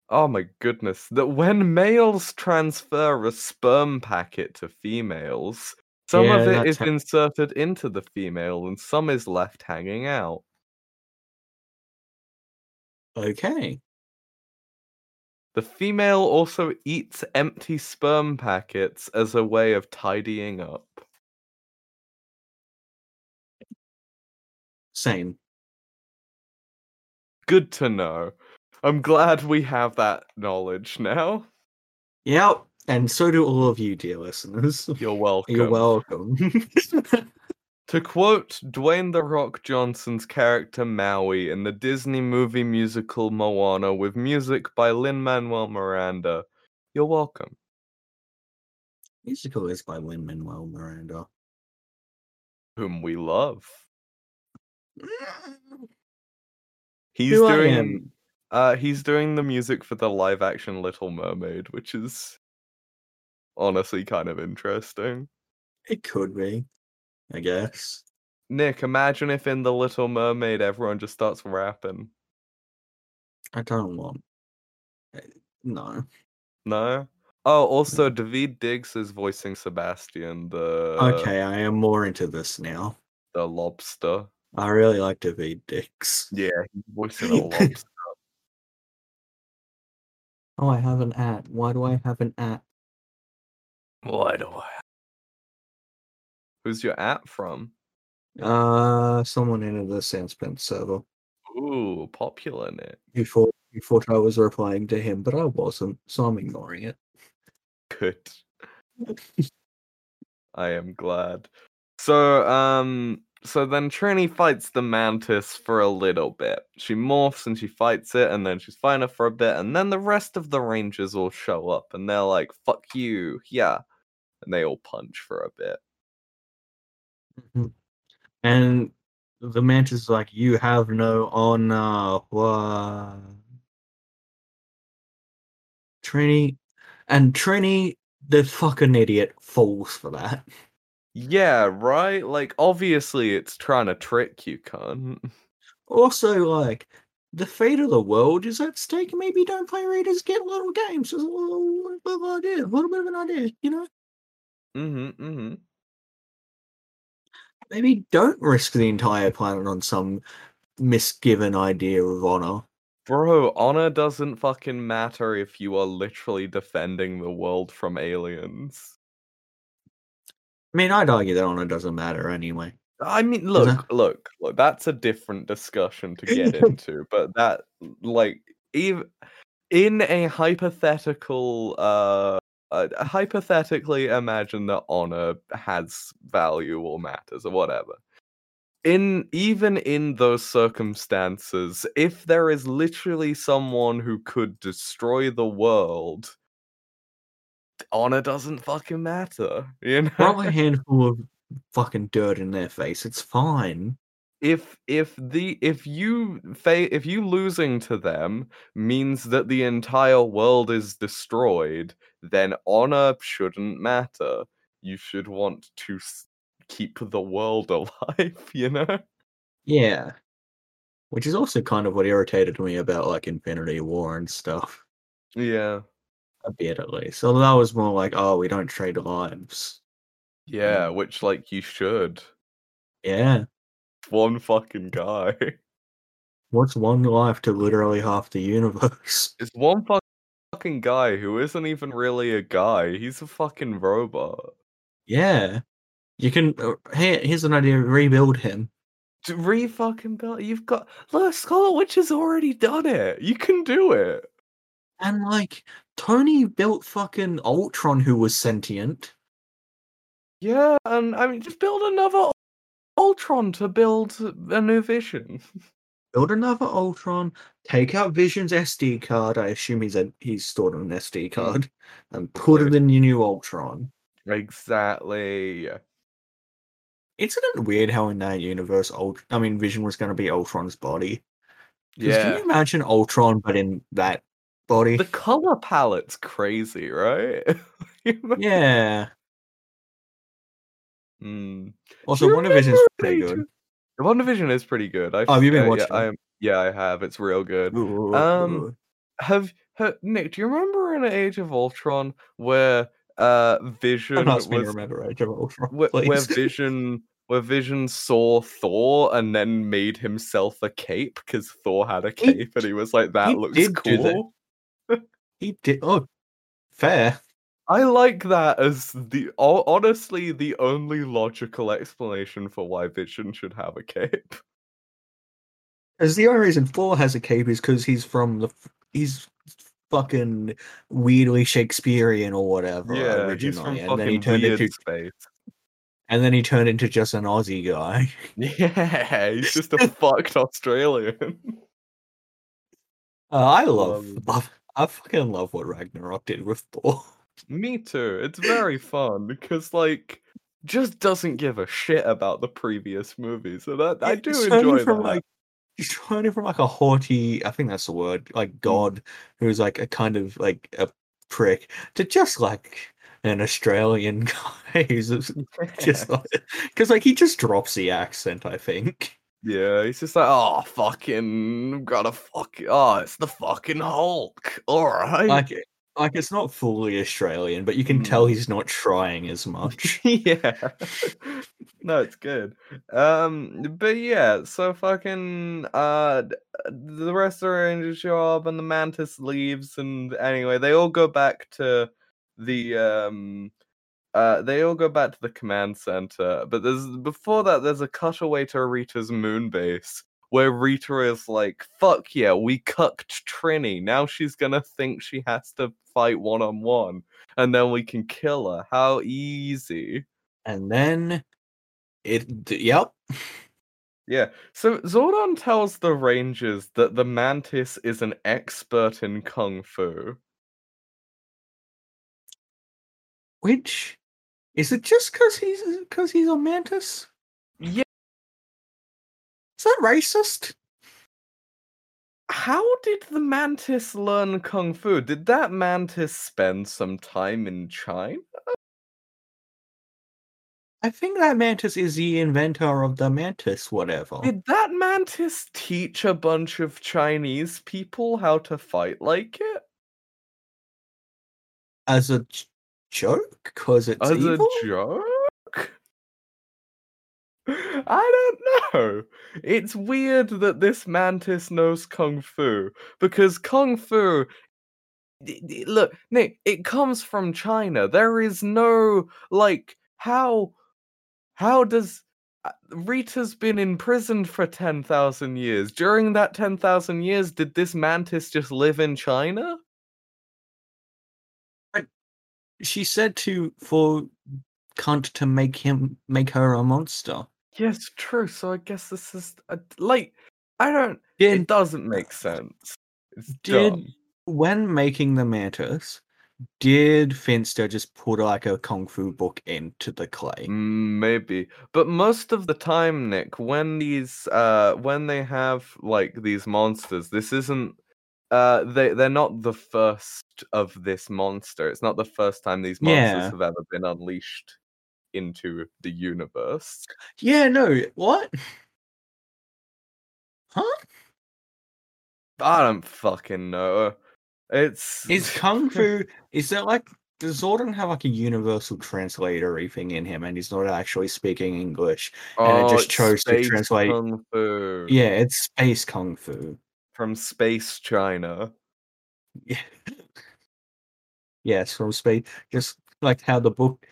Oh my goodness. That when males transfer a sperm packet to females, some Yeah, of it is ha- inserted into the female and some is left hanging out. Okay. The female also eats empty sperm packets as a way of tidying up. Same. Good to know. I'm glad we have that knowledge now. Yep. And so do all of you, dear listeners. You're welcome. You're welcome. To quote Dwayne The Rock Johnson's character Maui in the Disney movie musical Moana with music by Lin Manuel Miranda, you're welcome. Musical is by Lin Manuel Miranda. Whom we love. He's Who doing uh he's doing the music for the live action Little Mermaid, which is honestly kind of interesting. It could be, I guess. Nick, imagine if in the Little Mermaid everyone just starts rapping. I don't want. eh, No. No? Oh, also Daveed Diggs is voicing Sebastian, the Okay, I am more into this now. the lobster. I really like to be dicks. Yeah, he's voicing a lobster. Oh, I have an at. Why do I have an at? Why do I? Who's your app from? Uh, someone in the Sandspence server. Ooh, popular Nick. You thought you thought I was replying to him, but I wasn't, so I'm ignoring it. Good. I am glad. So, um, so then Trini fights the mantis for a little bit. She morphs and she fights it, and then she's it for a bit, and then the rest of the rangers all show up, and they're like, "Fuck you, yeah," and they all punch for a bit. Mhm. And the mantis is like, "You have no honor." What? Trini, and Trini, the fucking idiot, falls for that. Yeah, right. Like, obviously, it's trying to trick you, cunt. Also, like, the fate of the world is at stake. Maybe don't play readers get little games. Just a little, little idea, a little bit of an idea, you know. Mm-hmm. Mm-hmm. Maybe don't risk the entire planet on some misgiven idea of honor. Bro, honor doesn't fucking matter if you are literally defending the world from aliens. I mean, I'd argue that honor doesn't matter anyway. I mean, that- look, look, look. That's a different discussion to get into, but that, like, even in a hypothetical uh, uh hypothetically imagine that honor has value or matters or whatever in even in those circumstances if there is literally someone who could destroy the world honor doesn't fucking matter you know Throw a handful of fucking dirt in their face. It's fine. if if the if you fa- if you losing to them means that the entire world is destroyed then honor shouldn't matter you should want to s- keep the world alive you know Yeah. Which is also kind of what irritated me about like Infinity War and stuff. yeah A bit at least. So that was more like, oh, we don't trade lives. yeah which like you should Yeah. one fucking guy What's one life to literally half the universe? it's one fuck- fucking guy who isn't even really a guy he's a fucking robot Yeah. You can. Uh, here, here's an idea rebuild him. To re fucking build you've got look scarlet witch has already done it you can do it And like, Tony built fucking Ultron who was sentient. Yeah, and I mean, just build another Ultron to build a new Vision. Build another Ultron, take out Vision's SD card. I assume he's a, he's stored on an SD mm. card, and put it in your new Ultron. exactly. Isn't it weird how in that universe, Ult- I mean, Vision was going to be Ultron's body? Yeah. Can you imagine Ultron, but in that body? the color palette's crazy, right? Yeah. Mm. Also, Vision's remember pretty good. of- WandaVision is pretty good. I've, Oh, have you been uh, watching Yeah. I. Yeah, I have. It's real good. Um, Have, ha Nick? Do you remember in Age of Ultron where uh Vision ask me was remember Age of Ultron, where, where. Vision where Vision saw Thor and then made himself a cape because Thor had a He cape and he was like, "That looks cool." He did. Oh, fair. I like that as the honestly the only logical explanation for why Vision should have a cape. As the only reason Thor has a cape is because he's from the he's fucking weirdly Shakespearean or whatever yeah, originally, and then he turned into space. and then he turned into just an Aussie guy. Yeah, he's just a fucked Australian. Uh, I love, Love love I fucking love what Ragnarok did with Thor. Me too. It's very fun because like just doesn't give a shit about the previous movies. And I, I do enjoy from that. like he's turning from like a haughty, I think that's the word, like hmm. god who's like a kind of like a prick to just like an Australian guy who's just, because like he just drops the accent. I think. Yeah, he's just like, oh fucking gotta fuck oh, it's the fucking Hulk. Alright. like like it's not fully Australian, but you can tell Mm. he's not trying as much. yeah. no, it's good. Um but yeah, so fucking uh the rest of the Rangers show up and the Mantis leaves and anyway, they all go back to the um uh they all go back to the command center, but there's before that there's a cutaway to Rita's moon base where Rita is like, fuck yeah, we cucked Trini. Now she's gonna think she has to fight one on one and then we can kill her. How easy. and then it, d- yep, Yeah. So Zordon tells the Rangers that the Mantis is an expert in kung fu. which is it just because he's because he's a mantis? Yeah. Is that racist? How did the Mantis learn kung fu? Did that Mantis spend some time in China? I think that mantis is the inventor of the mantis, whatever. Did that Mantis teach a bunch of Chinese people how to fight like it? As a joke, because it's As evil. a joke? I don't know. It's weird that this mantis knows kung fu because kung fu. Look, Nick, it comes from China. There is no like how how does uh, Rita's been imprisoned for 10,000 years. During that 10,000 years, did this mantis just live in China? She said to for cunt to make him make her a monster. Yes, true. So I guess this is a, like I don't. Did It doesn't make sense. It's Did- dumb. when making the mantis, did Finster just put like a kung fu book into the clay? Mm, Maybe, but most of the time, Nick, when these uh when they have like these monsters, this isn't uh they they're not the first of this monster. It's not the first time these monsters Yeah. have ever been unleashed into the universe. Yeah, no, what? Huh? I don't fucking know. It's Is kung fu? Is there like does Zordon have like a universal translator thing in him, and he's not actually speaking English? and it just chose to translate- kung fu Yeah, it's space kung fu. From space China. Yeah. yes, from space. Just like how the book.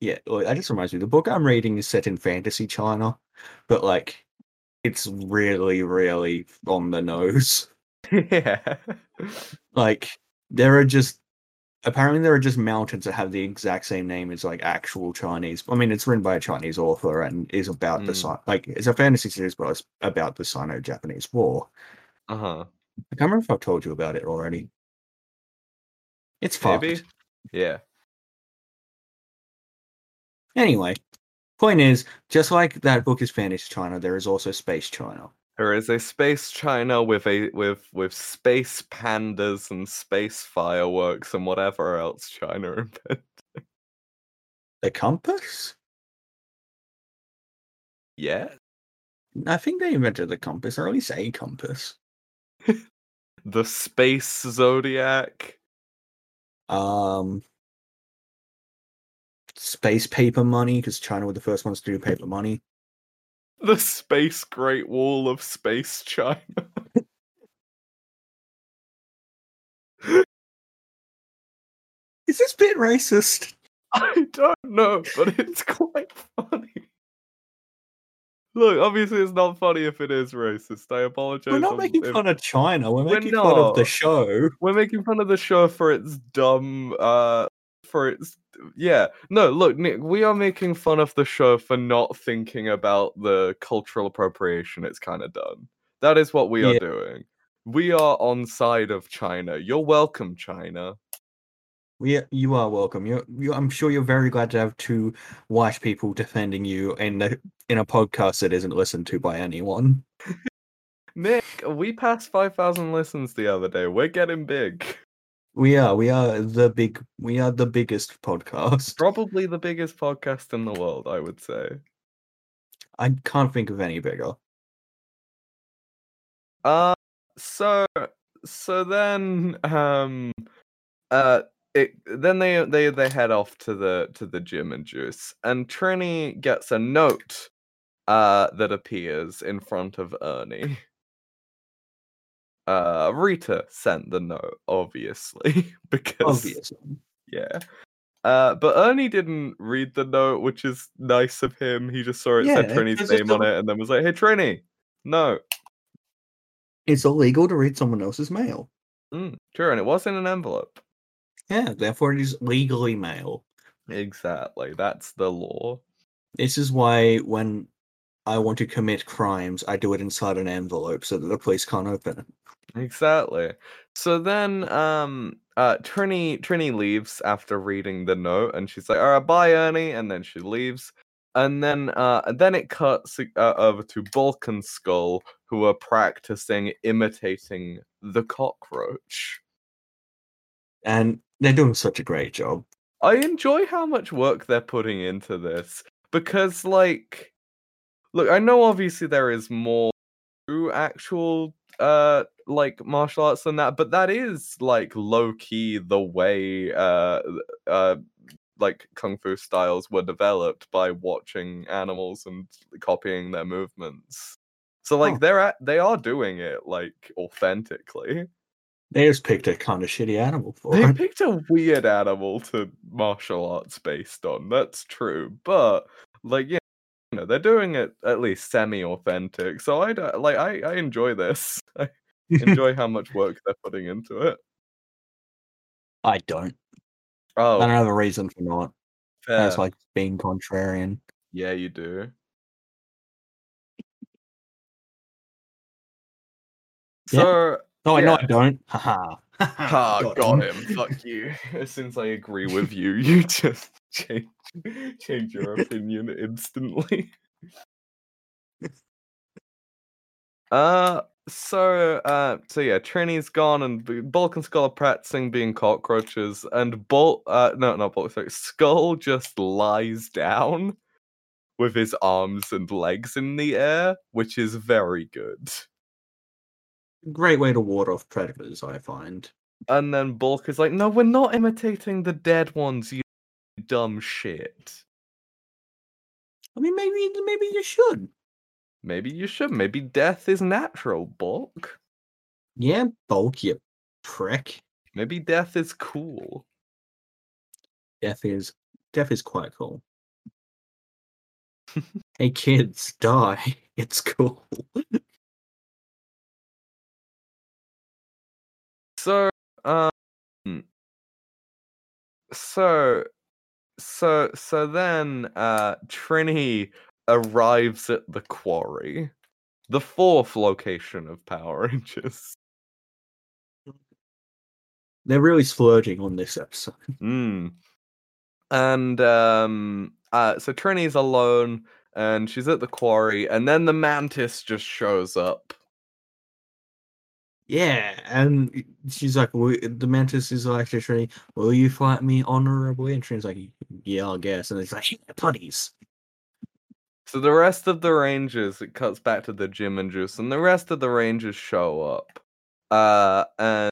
Yeah, that just reminds me. The book I'm reading is set in fantasy China, but like, it's really, really on the nose. yeah. Like, there are just apparently there are just mountains that have the exact same name as like actual Chinese. I mean, it's written by a Chinese author and is about the Mm. Si- like it's a fantasy series, but it's about the Sino-Japanese War. Uh huh. I can't remember if I've told you about it already. It's fucked. Maybe. Yeah. Anyway, point is, just like that book is fantasy China, there is also space China. There is a space China with a with with space pandas and space fireworks and whatever else China invented. The compass? Yeah. I think they invented the compass, or at least a compass. The space zodiac. Um, space paper money, because China were the first ones to do paper money. The space Great Wall of Space China. Is this bit racist? I don't know, but it's quite funny. Look, obviously it's not funny if it is racist. I apologize. We're not making if- fun of China. We're We're making fun of the show. We're making fun of the show for its dumb uh for its yeah. No, look, Nick, we are making fun of the show for not thinking about the cultural appropriation it's kind of done. That is what we are doing. We are on side of China. You're welcome, China. We, you are welcome. You're, you, I'm sure you're very glad to have two white people defending you in a, in a podcast that isn't listened to by anyone. Nick, we passed 5,000 listens the other day. We're getting big. We are. We are the big. We are the biggest podcast. Probably the biggest podcast in the world, I would say. I can't think of any bigger. Uh so so then um uh it then they they they head off to the to the gym and juice and Trini gets a note uh that appears in front of Ernie. Uh Rita sent the note, obviously, because Obviously. yeah. Uh, but Ernie didn't read the note, which is nice of him. He just saw it said Yeah, Trini's 'cause it's name on it and then was like, "Hey, Trini, no, It's illegal to read someone else's mail. mm, sure." And it was in an envelope. Yeah, therefore it is legally mail. Exactly. That's the law. This is why when I want to commit crimes, I do it inside an envelope so that the police can't open it. Exactly. So then um uh Trini Trini leaves after reading the note and she's like, "All right, bye Ernie." And then she leaves. And then uh then it cuts uh, over to Bulk and Skull who are practicing imitating the cockroach. And they're doing such a great job. I enjoy how much work they're putting into this because, like, look, I know obviously there is more actual, uh, like martial arts than that, but that is like low key the way, uh, uh, like kung fu styles were developed by watching animals and copying their movements. So, like, Huh. they're at, they are doing it like authentically. They just picked a kind of shitty animal for They it. picked a weird animal to martial arts based on. That's true, but like yeah, you know they're doing it at least semi-authentic. So I don't- like I I enjoy this. I enjoy how much work they're putting into it. I don't. Oh, I Oh, don't have a reason for not. fair. It's like being contrarian. yeah, you do. So No, I no, I don't. Haha. Ah, got, him. Fuck you. As soon as I agree with you, you just change change your opinion instantly. uh so uh so yeah, Trini's gone and B- Bulk and Skull are practicing being cockroaches and Bulk uh no not Bulk sorry Skull just lies down with his arms and legs in the air, which is very good. Great way to ward off predators, I find. And then Bulk is like, no, we're not imitating the dead ones, you dumb shit. I mean, maybe maybe you should. Maybe you should. Maybe death is natural, Bulk. Yeah, bulk, you prick. Maybe death is cool. Death is death is quite cool. hey kids, die. It's cool. So, um, so, so, so then, uh, Trini arrives at the quarry, the fourth location of Power Rangers. They're really splurging on this episode. Mm. And um uh so Trini's alone and she's at the quarry and then the mantis just shows up. Yeah, and she's like, "Will- the mantis is like Trini, will you fight me honorably? And Trini's like, yeah, I guess. And it's like, yeah. So the rest of the rangers it cuts back to the gym and juice and the rest of the rangers show up. Uh and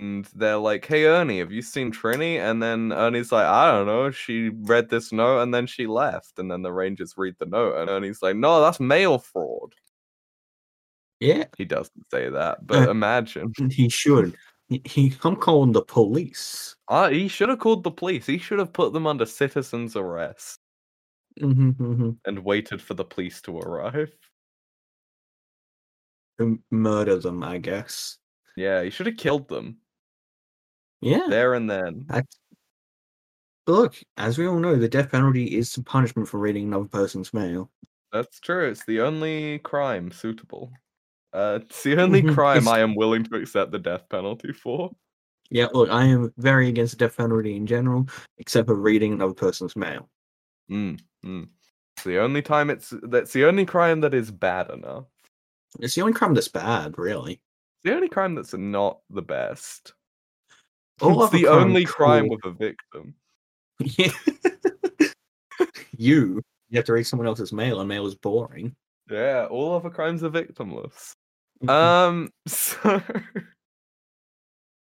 and they're like, "Hey Ernie, have you seen Trini?" And then Ernie's like, "I don't know. She read this note and then she left." And then the Rangers read the note, and Ernie's like, "No, that's mail fraud." Yeah, He doesn't say that, but Uh, imagine. he should. He, he, I'm calling the police. Ah, he should have called the police. He should have put them under citizen's arrest hmm hmm and waited for the police to arrive. Murder them, I guess. Yeah, he should have killed them Yeah. there and then. Look, as we all know, the death penalty is some punishment for reading another person's mail. That's true. It's the only crime suitable. Uh, it's the only Mhm, crime I am willing to accept the death penalty for. Yeah, look, I am very against the death penalty in general, except for reading another person's mail. Mm, mm. It's the only time it's that's the only crime that is bad enough. It's the only crime that's bad, really. It's the only crime that's not the best. All it's the crime only crime with a victim. Yeah. you, you have to read someone else's mail, and mail is boring. Yeah, all other crimes are victimless. Mhm. Um. So.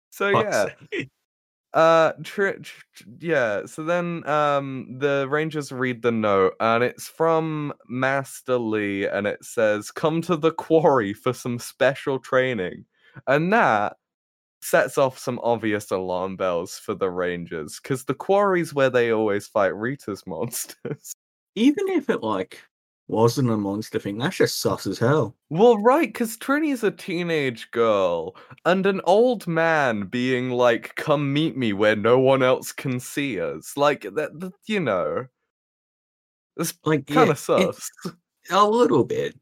So yeah. Uh. Tr- tr- yeah. So then, um, the Rangers read the note, and it's from Master Lee, and it says, "Come to the quarry for some special training," and that sets off some obvious alarm bells for the Rangers, because the quarry's where they always fight Rita's monsters. Even if it like wasn't a monster thing, that's just sus as hell. Well, right, because Trini's a teenage girl, and an old man being like, "Come meet me where no one else can see us." Like that, that you know, it's Like kind yeah, of sus. a little bit.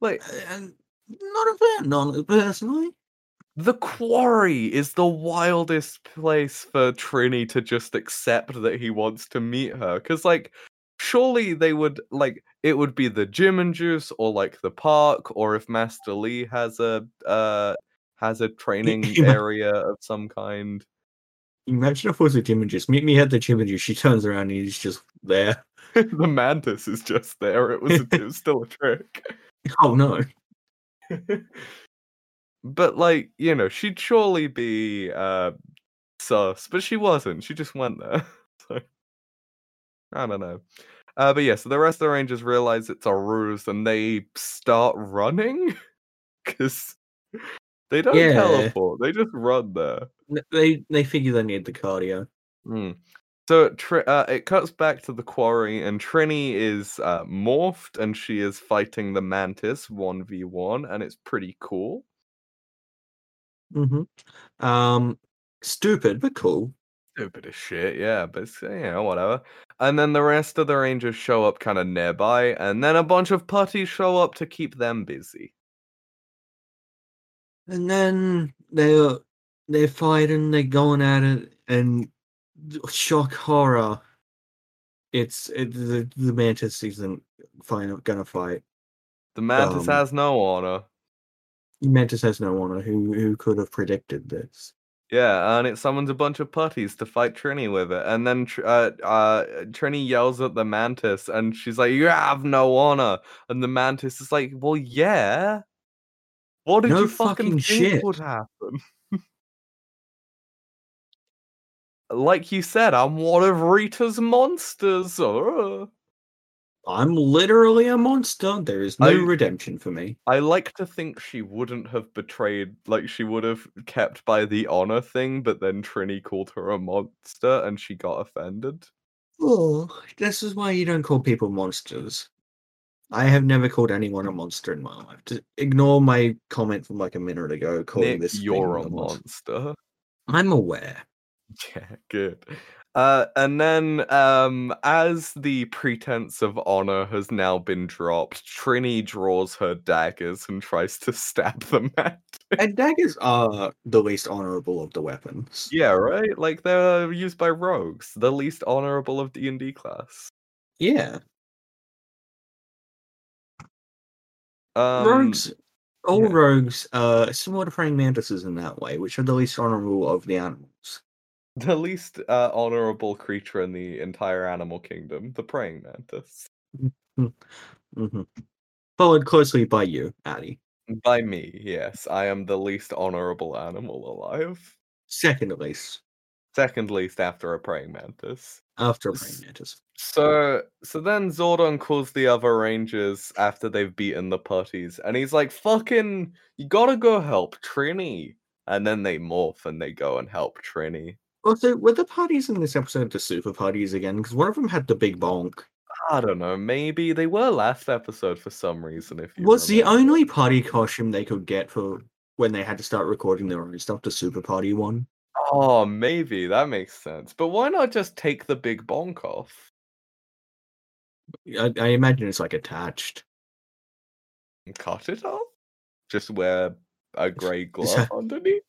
Like uh, And not a fan, not personally. the quarry is the wildest place for Trini to just accept that he wants to meet her, because like. Surely they would like it would be the gym and juice or like the park or if Master Lee has a uh has a training area of some kind. Imagine if it was a gym and just meet me at the gym and just she turns around and he's just there. the mantis is just there. It was, a, it was still a trick. Oh no. but like, you know, she'd surely be uh sus, but she wasn't. She just went there. so I don't know. Uh, but yeah, so the rest of the Rangers realize it's a ruse and they start running because they don't Yeah. teleport. They just run there. They they figure they need the cardio. Mm. So Tr- uh, it cuts back to the quarry, and Trini is uh, morphed, and she is fighting the Mantis one v one, and it's pretty cool. Mm-hmm. Um, stupid but cool. Stupid as shit, yeah, but it's, you know, whatever. And then the rest of the Rangers show up kind of nearby, and then a bunch of putties show up to keep them busy. And then they're they're fighting, they're going at it, and shock horror. It's it, the the mantis isn't fine, gonna fight. The Mantis Um, has no honor. Mantis has no honor. Who who could have predicted this? Yeah, and it summons a bunch of putties to fight Trini with it, and then uh, uh, Trini yells at the Mantis, and she's like, "You have no honor," and the Mantis is like, "Well, yeah. What did No you fucking, fucking think shit." would happen?" like you said, I'm one of Rita's monsters. uh." I'm literally a monster. There is no I- redemption for me. I like to think she wouldn't have betrayed, like she would have kept by the honor thing, but then Trini called her a monster, and she got offended. Oh, this is why you don't call people monsters. I have never called anyone a monster in my life. Just ignore my comment from like a minute ago calling Nick, this you're a monster. I'm aware. Yeah, good. Uh, and then, um, as the pretense of honor has now been dropped, Trini draws her daggers and tries to stab the man. And daggers are the least honorable of the weapons. yeah, right. Like they're used by rogues, the least honorable of D and D class. Yeah. Um, rogues all yeah. rogues are similar to praying mantises in that way, which are the least honorable of the animals. The least uh, honorable creature in the entire animal kingdom, the praying mantis. hmm Followed closely by you, Addy. By me, yes, I am the least honorable animal alive. Second least, Second least after a praying mantis. after a praying mantis. So, so then Zordon calls the other rangers after they've beaten the putties, and he's like, "Fucking, you gotta go help Trini." And then they morph and they go and help Trini. Also, were the putties in this episode the super putties again? Because one of them had the big bonk. I don't know, maybe they were last episode for some reason. If you Was the only putty costume they could get for when they had to start recording their own stuff the super putty one? Oh, maybe that makes sense. But why not just take the big bonk off I, I imagine it's like attached. and cut it off? Just wear a grey glove underneath?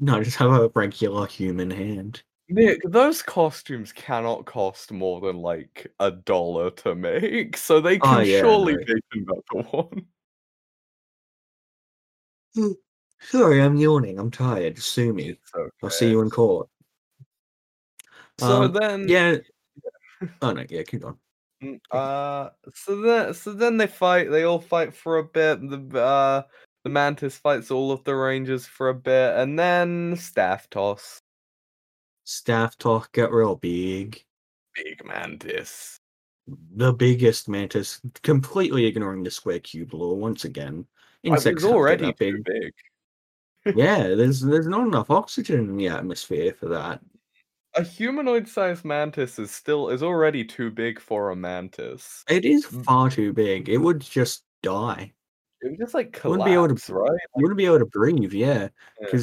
No, just have a regular human hand. Nick, those costumes cannot cost more than like a dollar to make, so they can Oh, yeah, surely no. make another one. Sorry, I'm yawning. I'm tired. Sue me. Okay. I'll see you in court. So Um, then, Yeah. Oh no, yeah, keep on. Mm, Uh, so then, so then they fight. They all fight for a bit. The uh, the mantis fights all of the rangers for a bit, and then staff toss. Staff talk get real big. Big mantis. The biggest mantis, completely ignoring the square cube law once again. Insects don't already big. big. yeah, there's there's not enough oxygen in the atmosphere for that. A humanoid-sized mantis is still is already too big for a mantis. It is far too big. It would just die. It would just like Wouldn't be able to- collapse, right? You wouldn't be able to breathe, yeah. Yeah.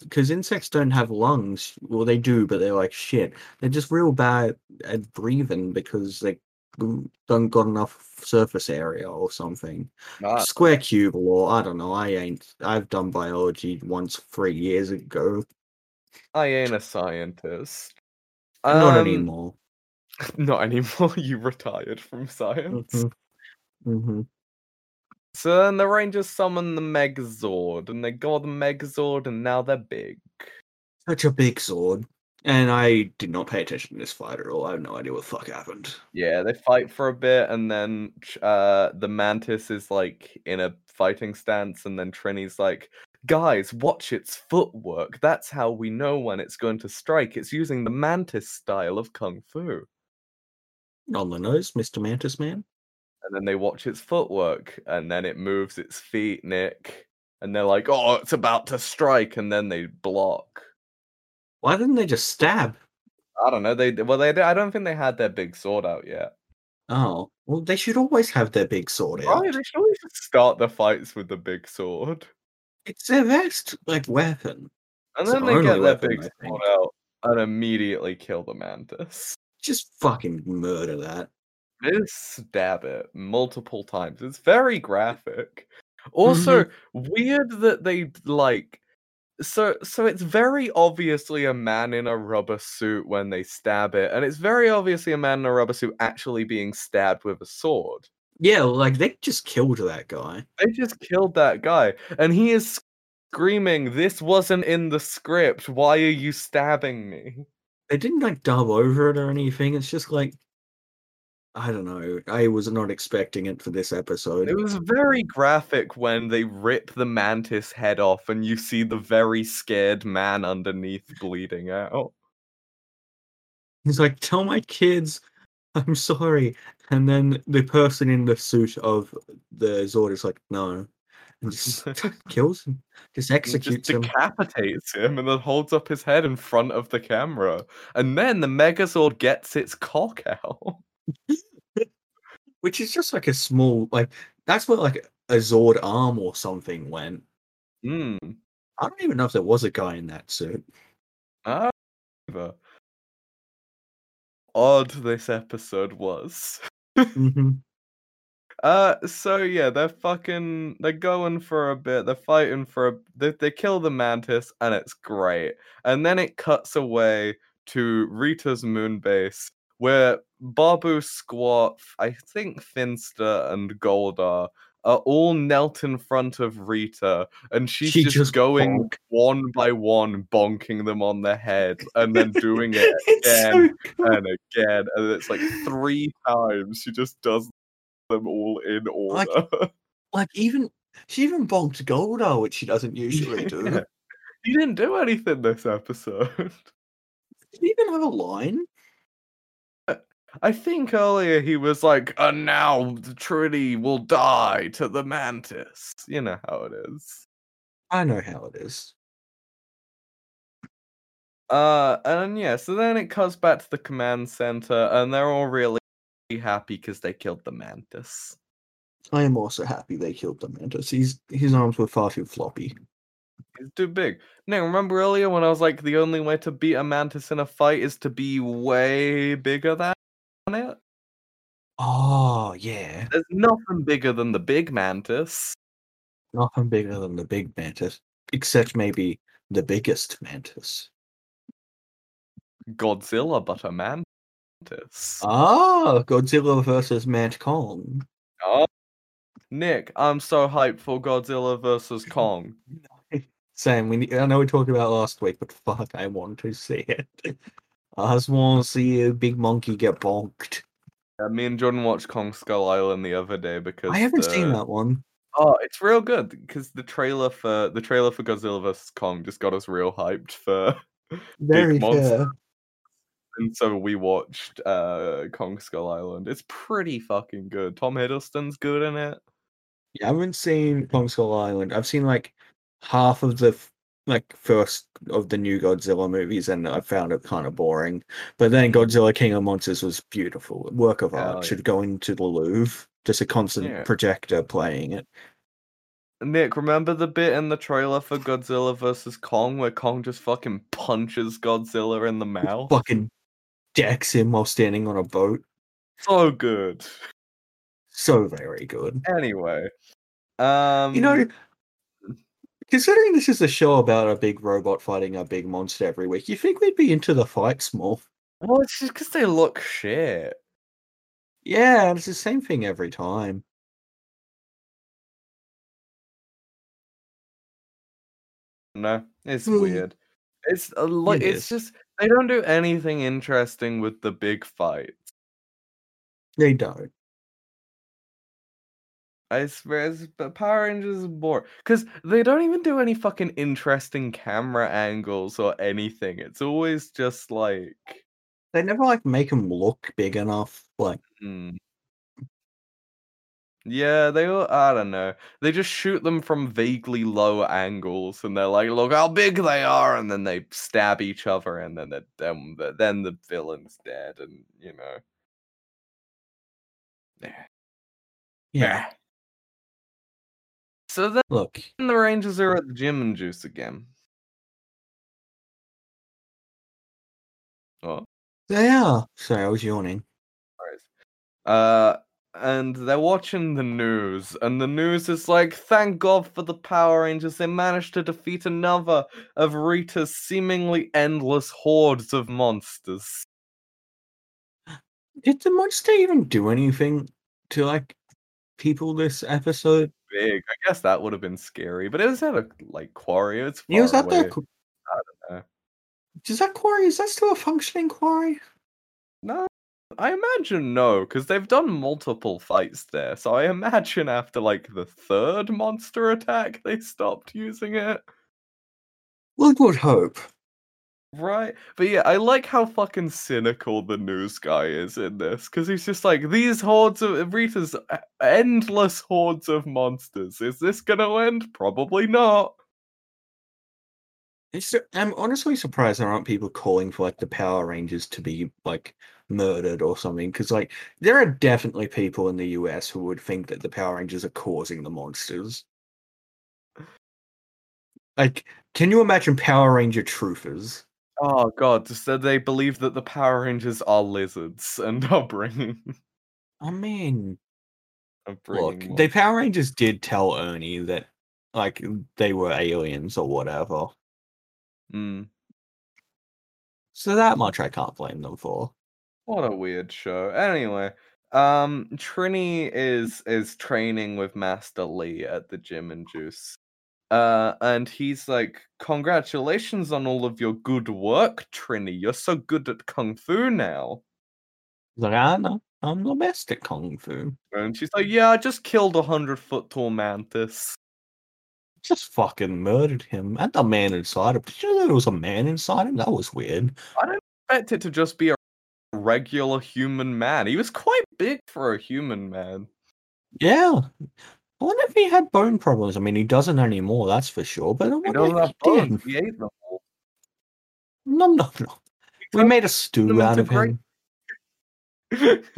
Because insects don't have lungs. Well, they do, but they're like shit. They're just real bad at breathing because they don't got enough surface area or something. Square cube law. I don't know. I ain't. I've done biology once three years ago. I ain't a scientist. Not Um, anymore. Not anymore. You retired from science. Mhm. Mhm. So then the Rangers summon the Megazord, and they got the Megazord, and now they're big. Such a big sword. And I did not pay attention to this fight at all. I have no idea what the fuck happened. Yeah, they fight for a bit, and then uh, the Mantis is like in a fighting stance, and then Trini's like, "Guys, watch its footwork. That's how we know when it's going to strike. It's using the Mantis style of kung fu." On the nose, Mr. Mantis Man. And then they watch its footwork, and then it moves its feet, Nick, and they're like, "Oh, it's about to strike," and then they block. Why didn't they just stab? I don't know. They well, they I don't think they had their big sword out yet. Oh, well, they should always have their big sword out. Right, they should always start the fights with the big sword, It's their best like weapon. and then the they get their weapon, big sword out and immediately kill the mantis. Just fucking murder that. They stab it multiple times. It's very graphic. Also, mm-hmm. weird that they like so so it's very obviously a man in a rubber suit when they stab it, and it's very obviously a man in a rubber suit actually being stabbed with a sword. Yeah, like they just killed that guy. They just killed that guy, and he is screaming, This wasn't in the script. Why are you stabbing me? They didn't like dub over it or anything. It's just like I don't know. I was not expecting it for this episode. It was very graphic when they rip the mantis head off and you see the very scared man underneath bleeding out. He's like, "Tell my kids, I'm sorry," and then the person in the suit of the Zord is like, "No," and just kills him, just executes just him. decapitates him and then holds up his head in front of the camera. And then the Megazord gets its cock out. Which is just like a small, like that's where like a Zord arm or something went. Hmm. I don't even know if there was a guy in that suit. I. Odd this episode was. hmm Uh, so yeah, they're fucking, they're going for a bit, they're fighting for a, they, they kill the mantis, and it's great. And then it cuts away to Rita's moon base, where Baboo, Squatt, I think Finster, and Goldar are all knelt in front of Rita, and she's She just, just going bonk. one by one, bonking them on the head, and then doing it again so and again, and it's like three times she just does them all in order. like even she even bonked Goldar, which she doesn't usually do. Yeah. He didn't do anything this episode. Did he even have a line? I think earlier he was like, and now the Trinity will die to the mantis. You know how it is. I know how it is. Uh, and yeah, so then it cuts back to the command center, and they're all really happy because they killed the mantis. I am also happy they killed the mantis. His his arms were far too floppy. He's too big. Now, remember earlier when I was like, the only way to beat a mantis in a fight is to be way bigger than it? Oh yeah, There's nothing bigger than the big mantis. nothing bigger than the big mantis, except maybe the biggest mantis. Godzilla, but a mantis. Ah, Godzilla versus Mant Kong. Oh, Nick, I'm so hyped for Godzilla versus Kong. Sam, we need, I know we talked about last week, but fuck, I want to see it. I just want to see a big monkey get bonked. Yeah, me and Jordan watched Kong Skull Island the other day because I haven't seen that one. Oh, it's real good because the trailer for the trailer for Godzilla vs Kong just got us real hyped for Very monster. fair. and so we watched uh Kong Skull Island. It's pretty fucking good. Tom Hiddleston's good in it. Yeah, I haven't seen Kong Skull Island. I've seen like half of the f- like first of the new Godzilla movies, and I found it kind of boring. But then Godzilla King of Monsters was beautiful. Work of art. yeah. Should go into the Louvre. Just a constant Yeah. projector playing it. Nick, remember the bit in the trailer for Godzilla vs Kong where Kong just fucking punches Godzilla in the mouth? Fucking decks him while standing on a boat. So good. So very good. Anyway, um, You know, considering this is a show about a big robot fighting a big monster every week, you think we'd be into the fights more? well, it's just because they look shit. Yeah, it's the same thing every time. No, it's Hmm. weird. It's a like It it's just they don't do anything interesting with the big fights. They don't. I swear, but Power Rangers is boring because they don't even do any fucking interesting camera angles or anything. It's always just like, They never like make them look big enough. Like hmm. Yeah, they all, I don't know. They just shoot them from vaguely low angles and they're like, look how big they are, and then they stab each other and then the then the, then the villain's dead and you know. Yeah. Yeah. So then Look, the Rangers are at the gym and juice again. Oh, they are. Sorry, I was yawning. Uh and they're watching the news, and the news is like, thank God for the Power Rangers. They managed to defeat another of Rita's seemingly endless hordes of monsters. Did the monster even do anything to like people this episode? Big. I guess that would have been scary, but it was at a like quarry. It's far Yeah, was the? Does that quarry? Is that still a functioning quarry? No, I imagine no, because they've done multiple fights there. So I imagine after like the third monster attack, they stopped using it. One would hope. Right. But yeah, I like how fucking cynical the news guy is in this because he's just like, these hordes of Rita's e- endless hordes of monsters. Is this gonna end? Probably not. It's, I'm honestly surprised there aren't people calling for like the Power Rangers to be like murdered or something. Because like there are definitely people in the US who would think that the Power Rangers are causing the monsters. Like, can you imagine Power Ranger truthers? Oh god, so they believe that the Power Rangers are lizards and are bringing, I mean, look, the Power Rangers did tell Ernie that like they were aliens or whatever. Mm, So that much I can't blame them for. what a weird show. Anyway, um, Trini is is training with Master Lee at the gym and juice. Uh, and he's like, "Congratulations on all of your good work, Trini. You're so good at kung fu now." Like, I know, I'm the best at kung fu. And she's like, "Yeah, I just killed a hundred foot tall mantis." Just fucking murdered him and the man inside him. Did you know there was a man inside him? That was weird. I don't expect it to just be a regular human man. He was quite big for a human man. Yeah. I wonder if he had bone problems. I mean, he doesn't anymore, that's for sure. But I He doesn't if have he bones. did. He ate them all. No, no, no. We made a stew out of him.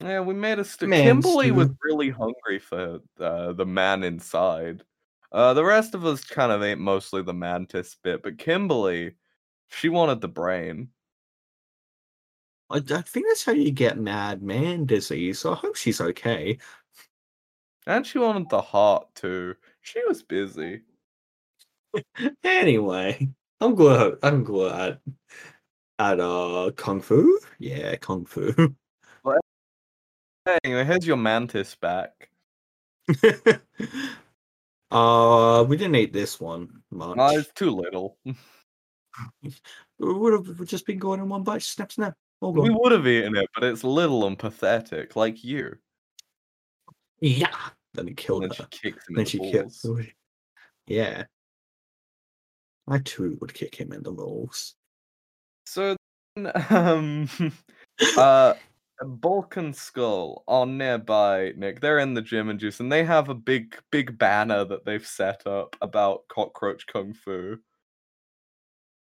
yeah, we made a st- Man Kimberly was really hungry for uh, the man inside. Uh, the rest of us kind of ate mostly the mantis bit, but Kimberly, she wanted the brain. I, I think that's how you get mad man disease. So I hope she's okay. And she wanted the heart too. She was busy. Anyway, I'm glad. I'm glad. At uh, kung fu. Yeah, kung fu. Anyway, here's your mantis back. uh, we didn't eat this one much. No, it's too little. We would have just been going in one bite. Snap, snap. All we would have eaten it, but it's little and pathetic, like you. Yeah. Then he And killed then her. she kicks him Then in she the killed. balls. Yeah. I too would kick him in the balls. So, then, um, uh, Bulk and Skull are nearby, Nick. They're in the gym and juice, and they have a big, big banner that they've set up about cockroach kung fu.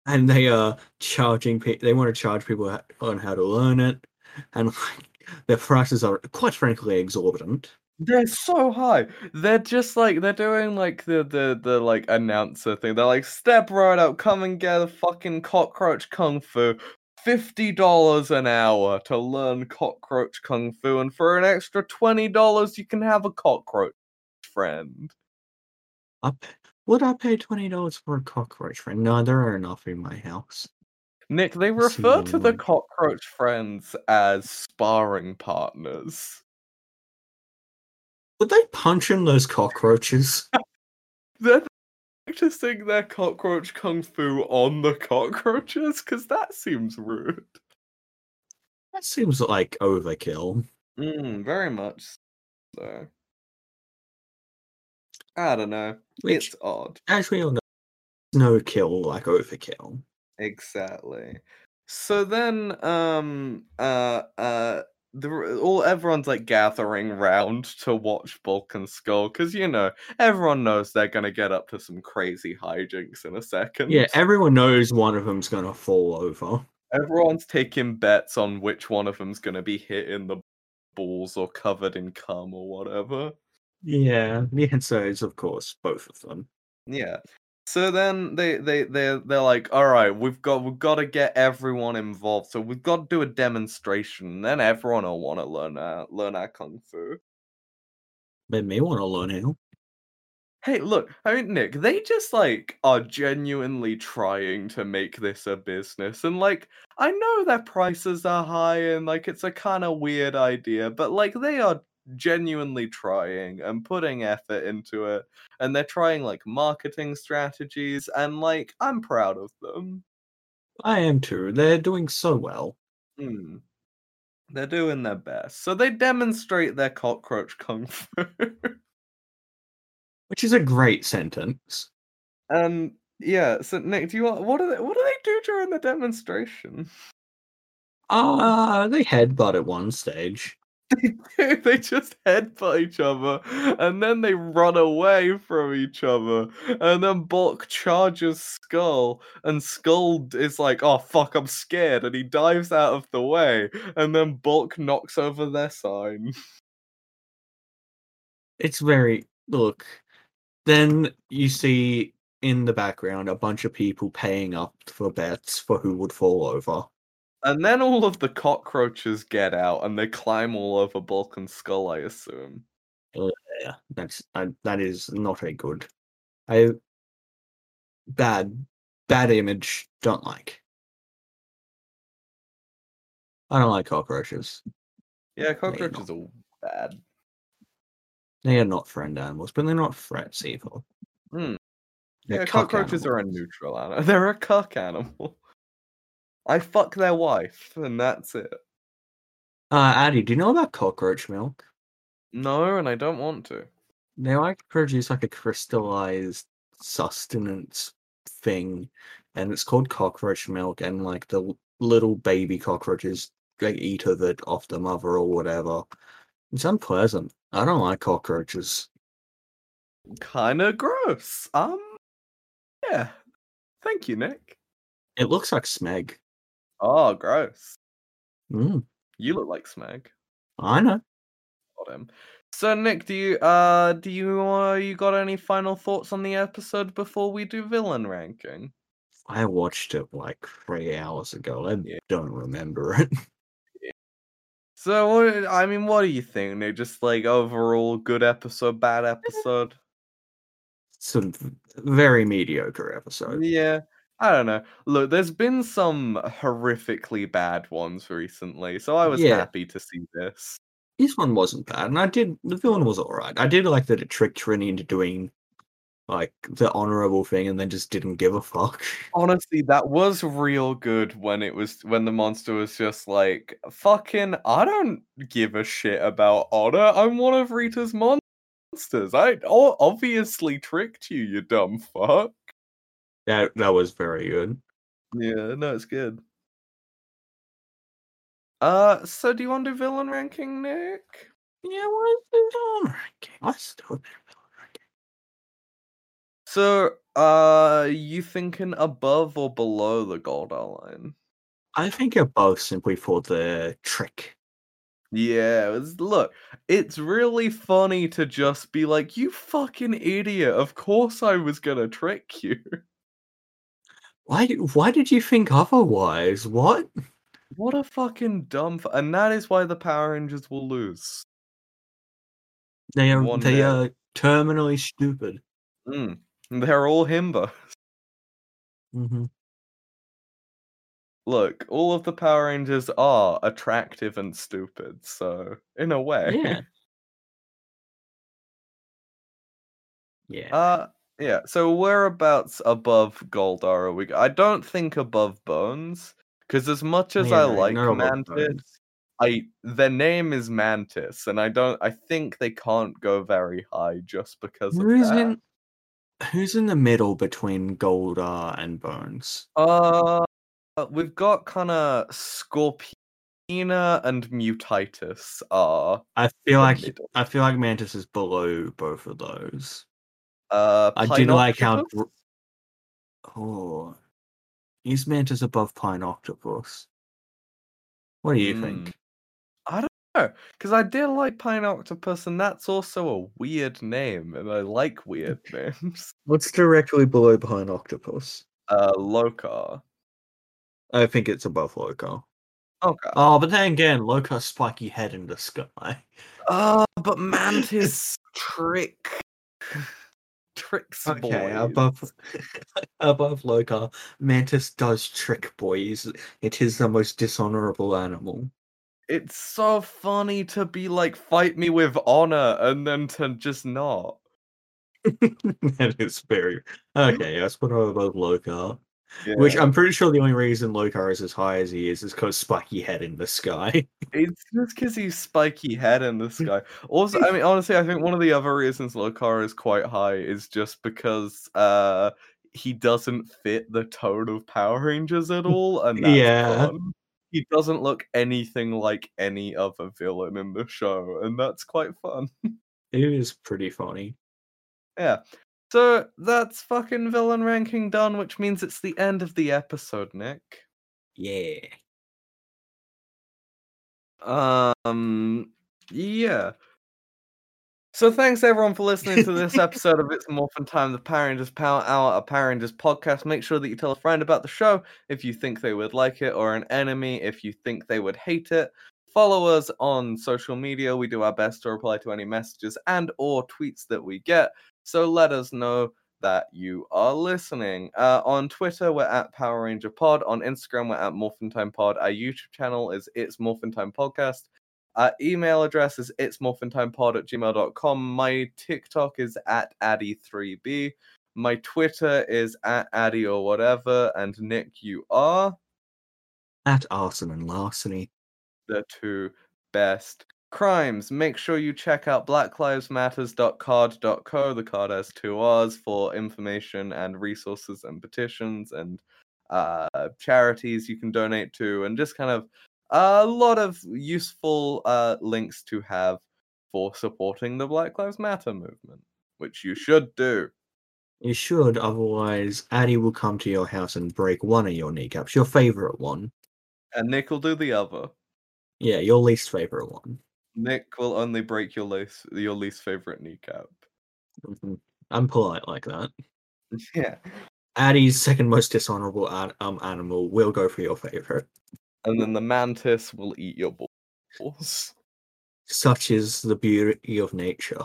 And they are charging people. They want to charge people on how to learn it, and like their prices are quite frankly exorbitant. They're so high. They're just like they're doing like the the the like announcer thing. They're like, step right up, come and get a fucking cockroach kung fu. Fifty dollars an hour to learn cockroach kung fu, and for an extra twenty dollars, you can have a cockroach friend. I p- would I pay twenty dollars for a cockroach friend? No, there are enough in my house. Nick, they refer to the cockroach friends as sparring partners. Would they punch in those cockroaches? They're practicing their cockroach kung fu on the cockroaches, because that seems rude. that seems like overkill. Mm, very much so. I don't know. Which, It's odd. as we all know, no kill like overkill. Exactly. So then um uh uh the all everyone's like gathering round to watch Bulk and Skull because you know everyone knows they're gonna get up to some crazy hijinks in a second. Yeah, everyone knows one of them's gonna fall over. everyone's taking bets on which one of them's gonna be hit in the balls or covered in cum or whatever. Yeah, the answer is of course both of them. Yeah. So then they they they they're like, all right, we've got we've got to get everyone involved. So we've got to do a demonstration. And then everyone will want to learn uh, learn our kung fu. They may want to learn how. Hey, look, I mean, Nick, they just like are genuinely trying to make this a business. And like, I know their prices are high and like it's a kind of weird idea, but like they are genuinely trying and putting effort into it. And they're trying like marketing strategies and like I'm proud of them. I am too. They're doing so well. Hmm. They're doing their best. So they demonstrate their cockroach kung fu. Which is a great sentence. And yeah, so Nick, do you want what do they what do they do during the demonstration? Uh they headbutt at one stage. they just headbutt each other and then they run away from each other. And then Bulk charges Skull, and Skull is like, oh fuck, I'm scared, and he dives out of the way, and then Bulk knocks over their sign. It's very look. Then you see in the background a bunch of people paying up for bets for who would fall over. And then all of the cockroaches get out and they climb all over Bulk and Skull, I assume. Yeah, that's uh, that is not a good. I bad bad image. Don't like. I don't like cockroaches. Yeah, cockroaches are bad. They are not friend animals, but they're not threats either. Hmm. They're Yeah, cockroaches are a neutral animal. They're a cuck animal. I fuck their wife, and that's it. Uh, Addy, do you know about cockroach milk? No, and I don't want to. They like to produce like a crystallized sustenance thing, and it's called cockroach milk. And like the little baby cockroaches, they eat of it off the mother or whatever. It's unpleasant. I don't like cockroaches. Kind of gross. Um, yeah. Thank you, Nick. It looks like smeg. Oh, gross. Mm, You look like Smeg. I know. Got him. So, Nick, do you uh do you uh you got any final thoughts on the episode before we do villain ranking? I watched it like three hours ago. I Yeah. don't remember it. So, what, I mean, what do you think, Nick? Just like overall good episode, bad episode? It's a very mediocre episode. Yeah, I don't know. Look, there's been some horrifically bad ones recently, so I was Yeah. happy to see this. This one wasn't bad, and I did. The villain was alright. I did like that it tricked Trini into doing like the honorable thing, and then just didn't give a fuck. Honestly, that was real good when it was when the monster was just like, "Fucking, I don't give a shit about honor. I'm one of Rita's monsters. I obviously tricked you, you dumb fuck." That that was very good. Yeah, no, it's good. Uh, so do you want to do villain ranking, Nick? Yeah, what is the villain ranking? Let's do a villain ranking. So, uh, you thinking above or below the gold line? I think above simply for the trick. Yeah, was, look, it's really funny to just be like, you fucking idiot. Of course I was gonna trick you. Why? Why did you think otherwise? What? What a fucking dumb. F- and that is why the Power Rangers will lose. They are One they nil. are terminally stupid. Mm. They're all himbo. hmm Look, all of the Power Rangers are attractive and stupid, so in a way. Yeah. Yeah. Uh yeah, so whereabouts above Goldar are we? I don't think above Bones, because as much as Yeah, I like Mantis, I their name is Mantis, and I don't. I think they can't go very high just because of Who's that. in Who's in the middle between Goldar and Bones? Uh, we've got kind of Scorpion Hyena and Mutitis are I feel like middle. I feel like Mantis is below both of those. Uh, I did like how. Oh, is Mantis above Pine Octopus? What do you Hmm. think? I don't know because I did like Pine Octopus, and that's also a weird name, and I like weird names. What's directly below Pine Octopus? Uh, Lokar. I think it's above Lokar. Okay. Oh, but then again, Lokar's spiky head in the sky. Uh, but Mantis trick. Tricks Okay, boys. above above Lokar, Mantis does trick boys. It is the most dishonorable animal. It's so funny to be like, fight me with honor, and then to just not. that is very okay. Let's put above Lokar. Yeah. Which I'm pretty sure the only reason Lokar is as high as he is is because spiky head in the sky. It's just because he's spiky head in the sky. Also, I mean, honestly, I think one of the other reasons Lokar is quite high is just because uh he doesn't fit the tone of Power Rangers at all, and that's Yeah. fun. He doesn't look anything like any other villain in the show, and that's quite fun. it is pretty funny. Yeah. So that's fucking villain ranking done, which means it's the end of the episode, Nick. Yeah. Um, yeah. So thanks everyone for listening to this episode of It's Morphin Time, the Power Rangers Power Hour, a Power Rangers podcast. Make sure that you tell a friend about the show if you think they would like it, or an enemy if you think they would hate it. Follow us on social media. We do our best to reply to any messages and or tweets that we get. So let us know that you are listening. Uh, on Twitter, we're at Power Ranger Pod. On Instagram, we're at Morphin Time Pod. Our YouTube channel is It's Morphin Time Podcast. Our email address is it's morphintimepod at gmail.com. My TikTok is at Addy3B. My Twitter is at Addy or whatever. And Nick, you are At arson and larceny. the two best crimes. Make sure you check out blacklivesmatters.carrd.co. The carrd has two R's for information and resources and petitions and uh, charities you can donate to, and just kind of a lot of useful uh, links to have for supporting the Black Lives Matter movement, which you should do. You should, otherwise Addy will come to your house and break one of your kneecaps. Your favorite one. And Nick will do the other. Yeah, your least favorite one. Nick will only break your least your least favorite kneecap. Mhm. I'm polite like that. Yeah. Addy's second most dishonorable an- um animal will go for your favorite. And then the mantis will eat your balls. Such is the beauty of nature.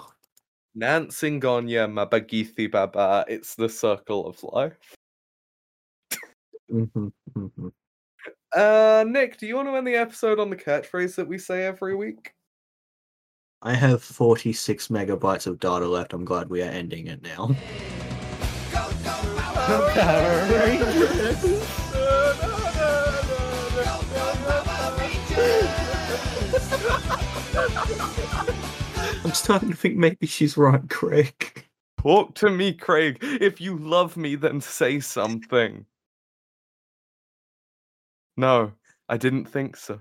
Nants ingonyama bagithi Baba. It's the circle of life. Mhm, mhm. Uh, Nick, do you want to end the episode on the catchphrase that we say every week? I have 46 megabytes of data left. I'm glad we are ending it now. I'm starting to think maybe she's right, Craig. Talk to me, Craig. If you love me, then say something. No, I didn't think so.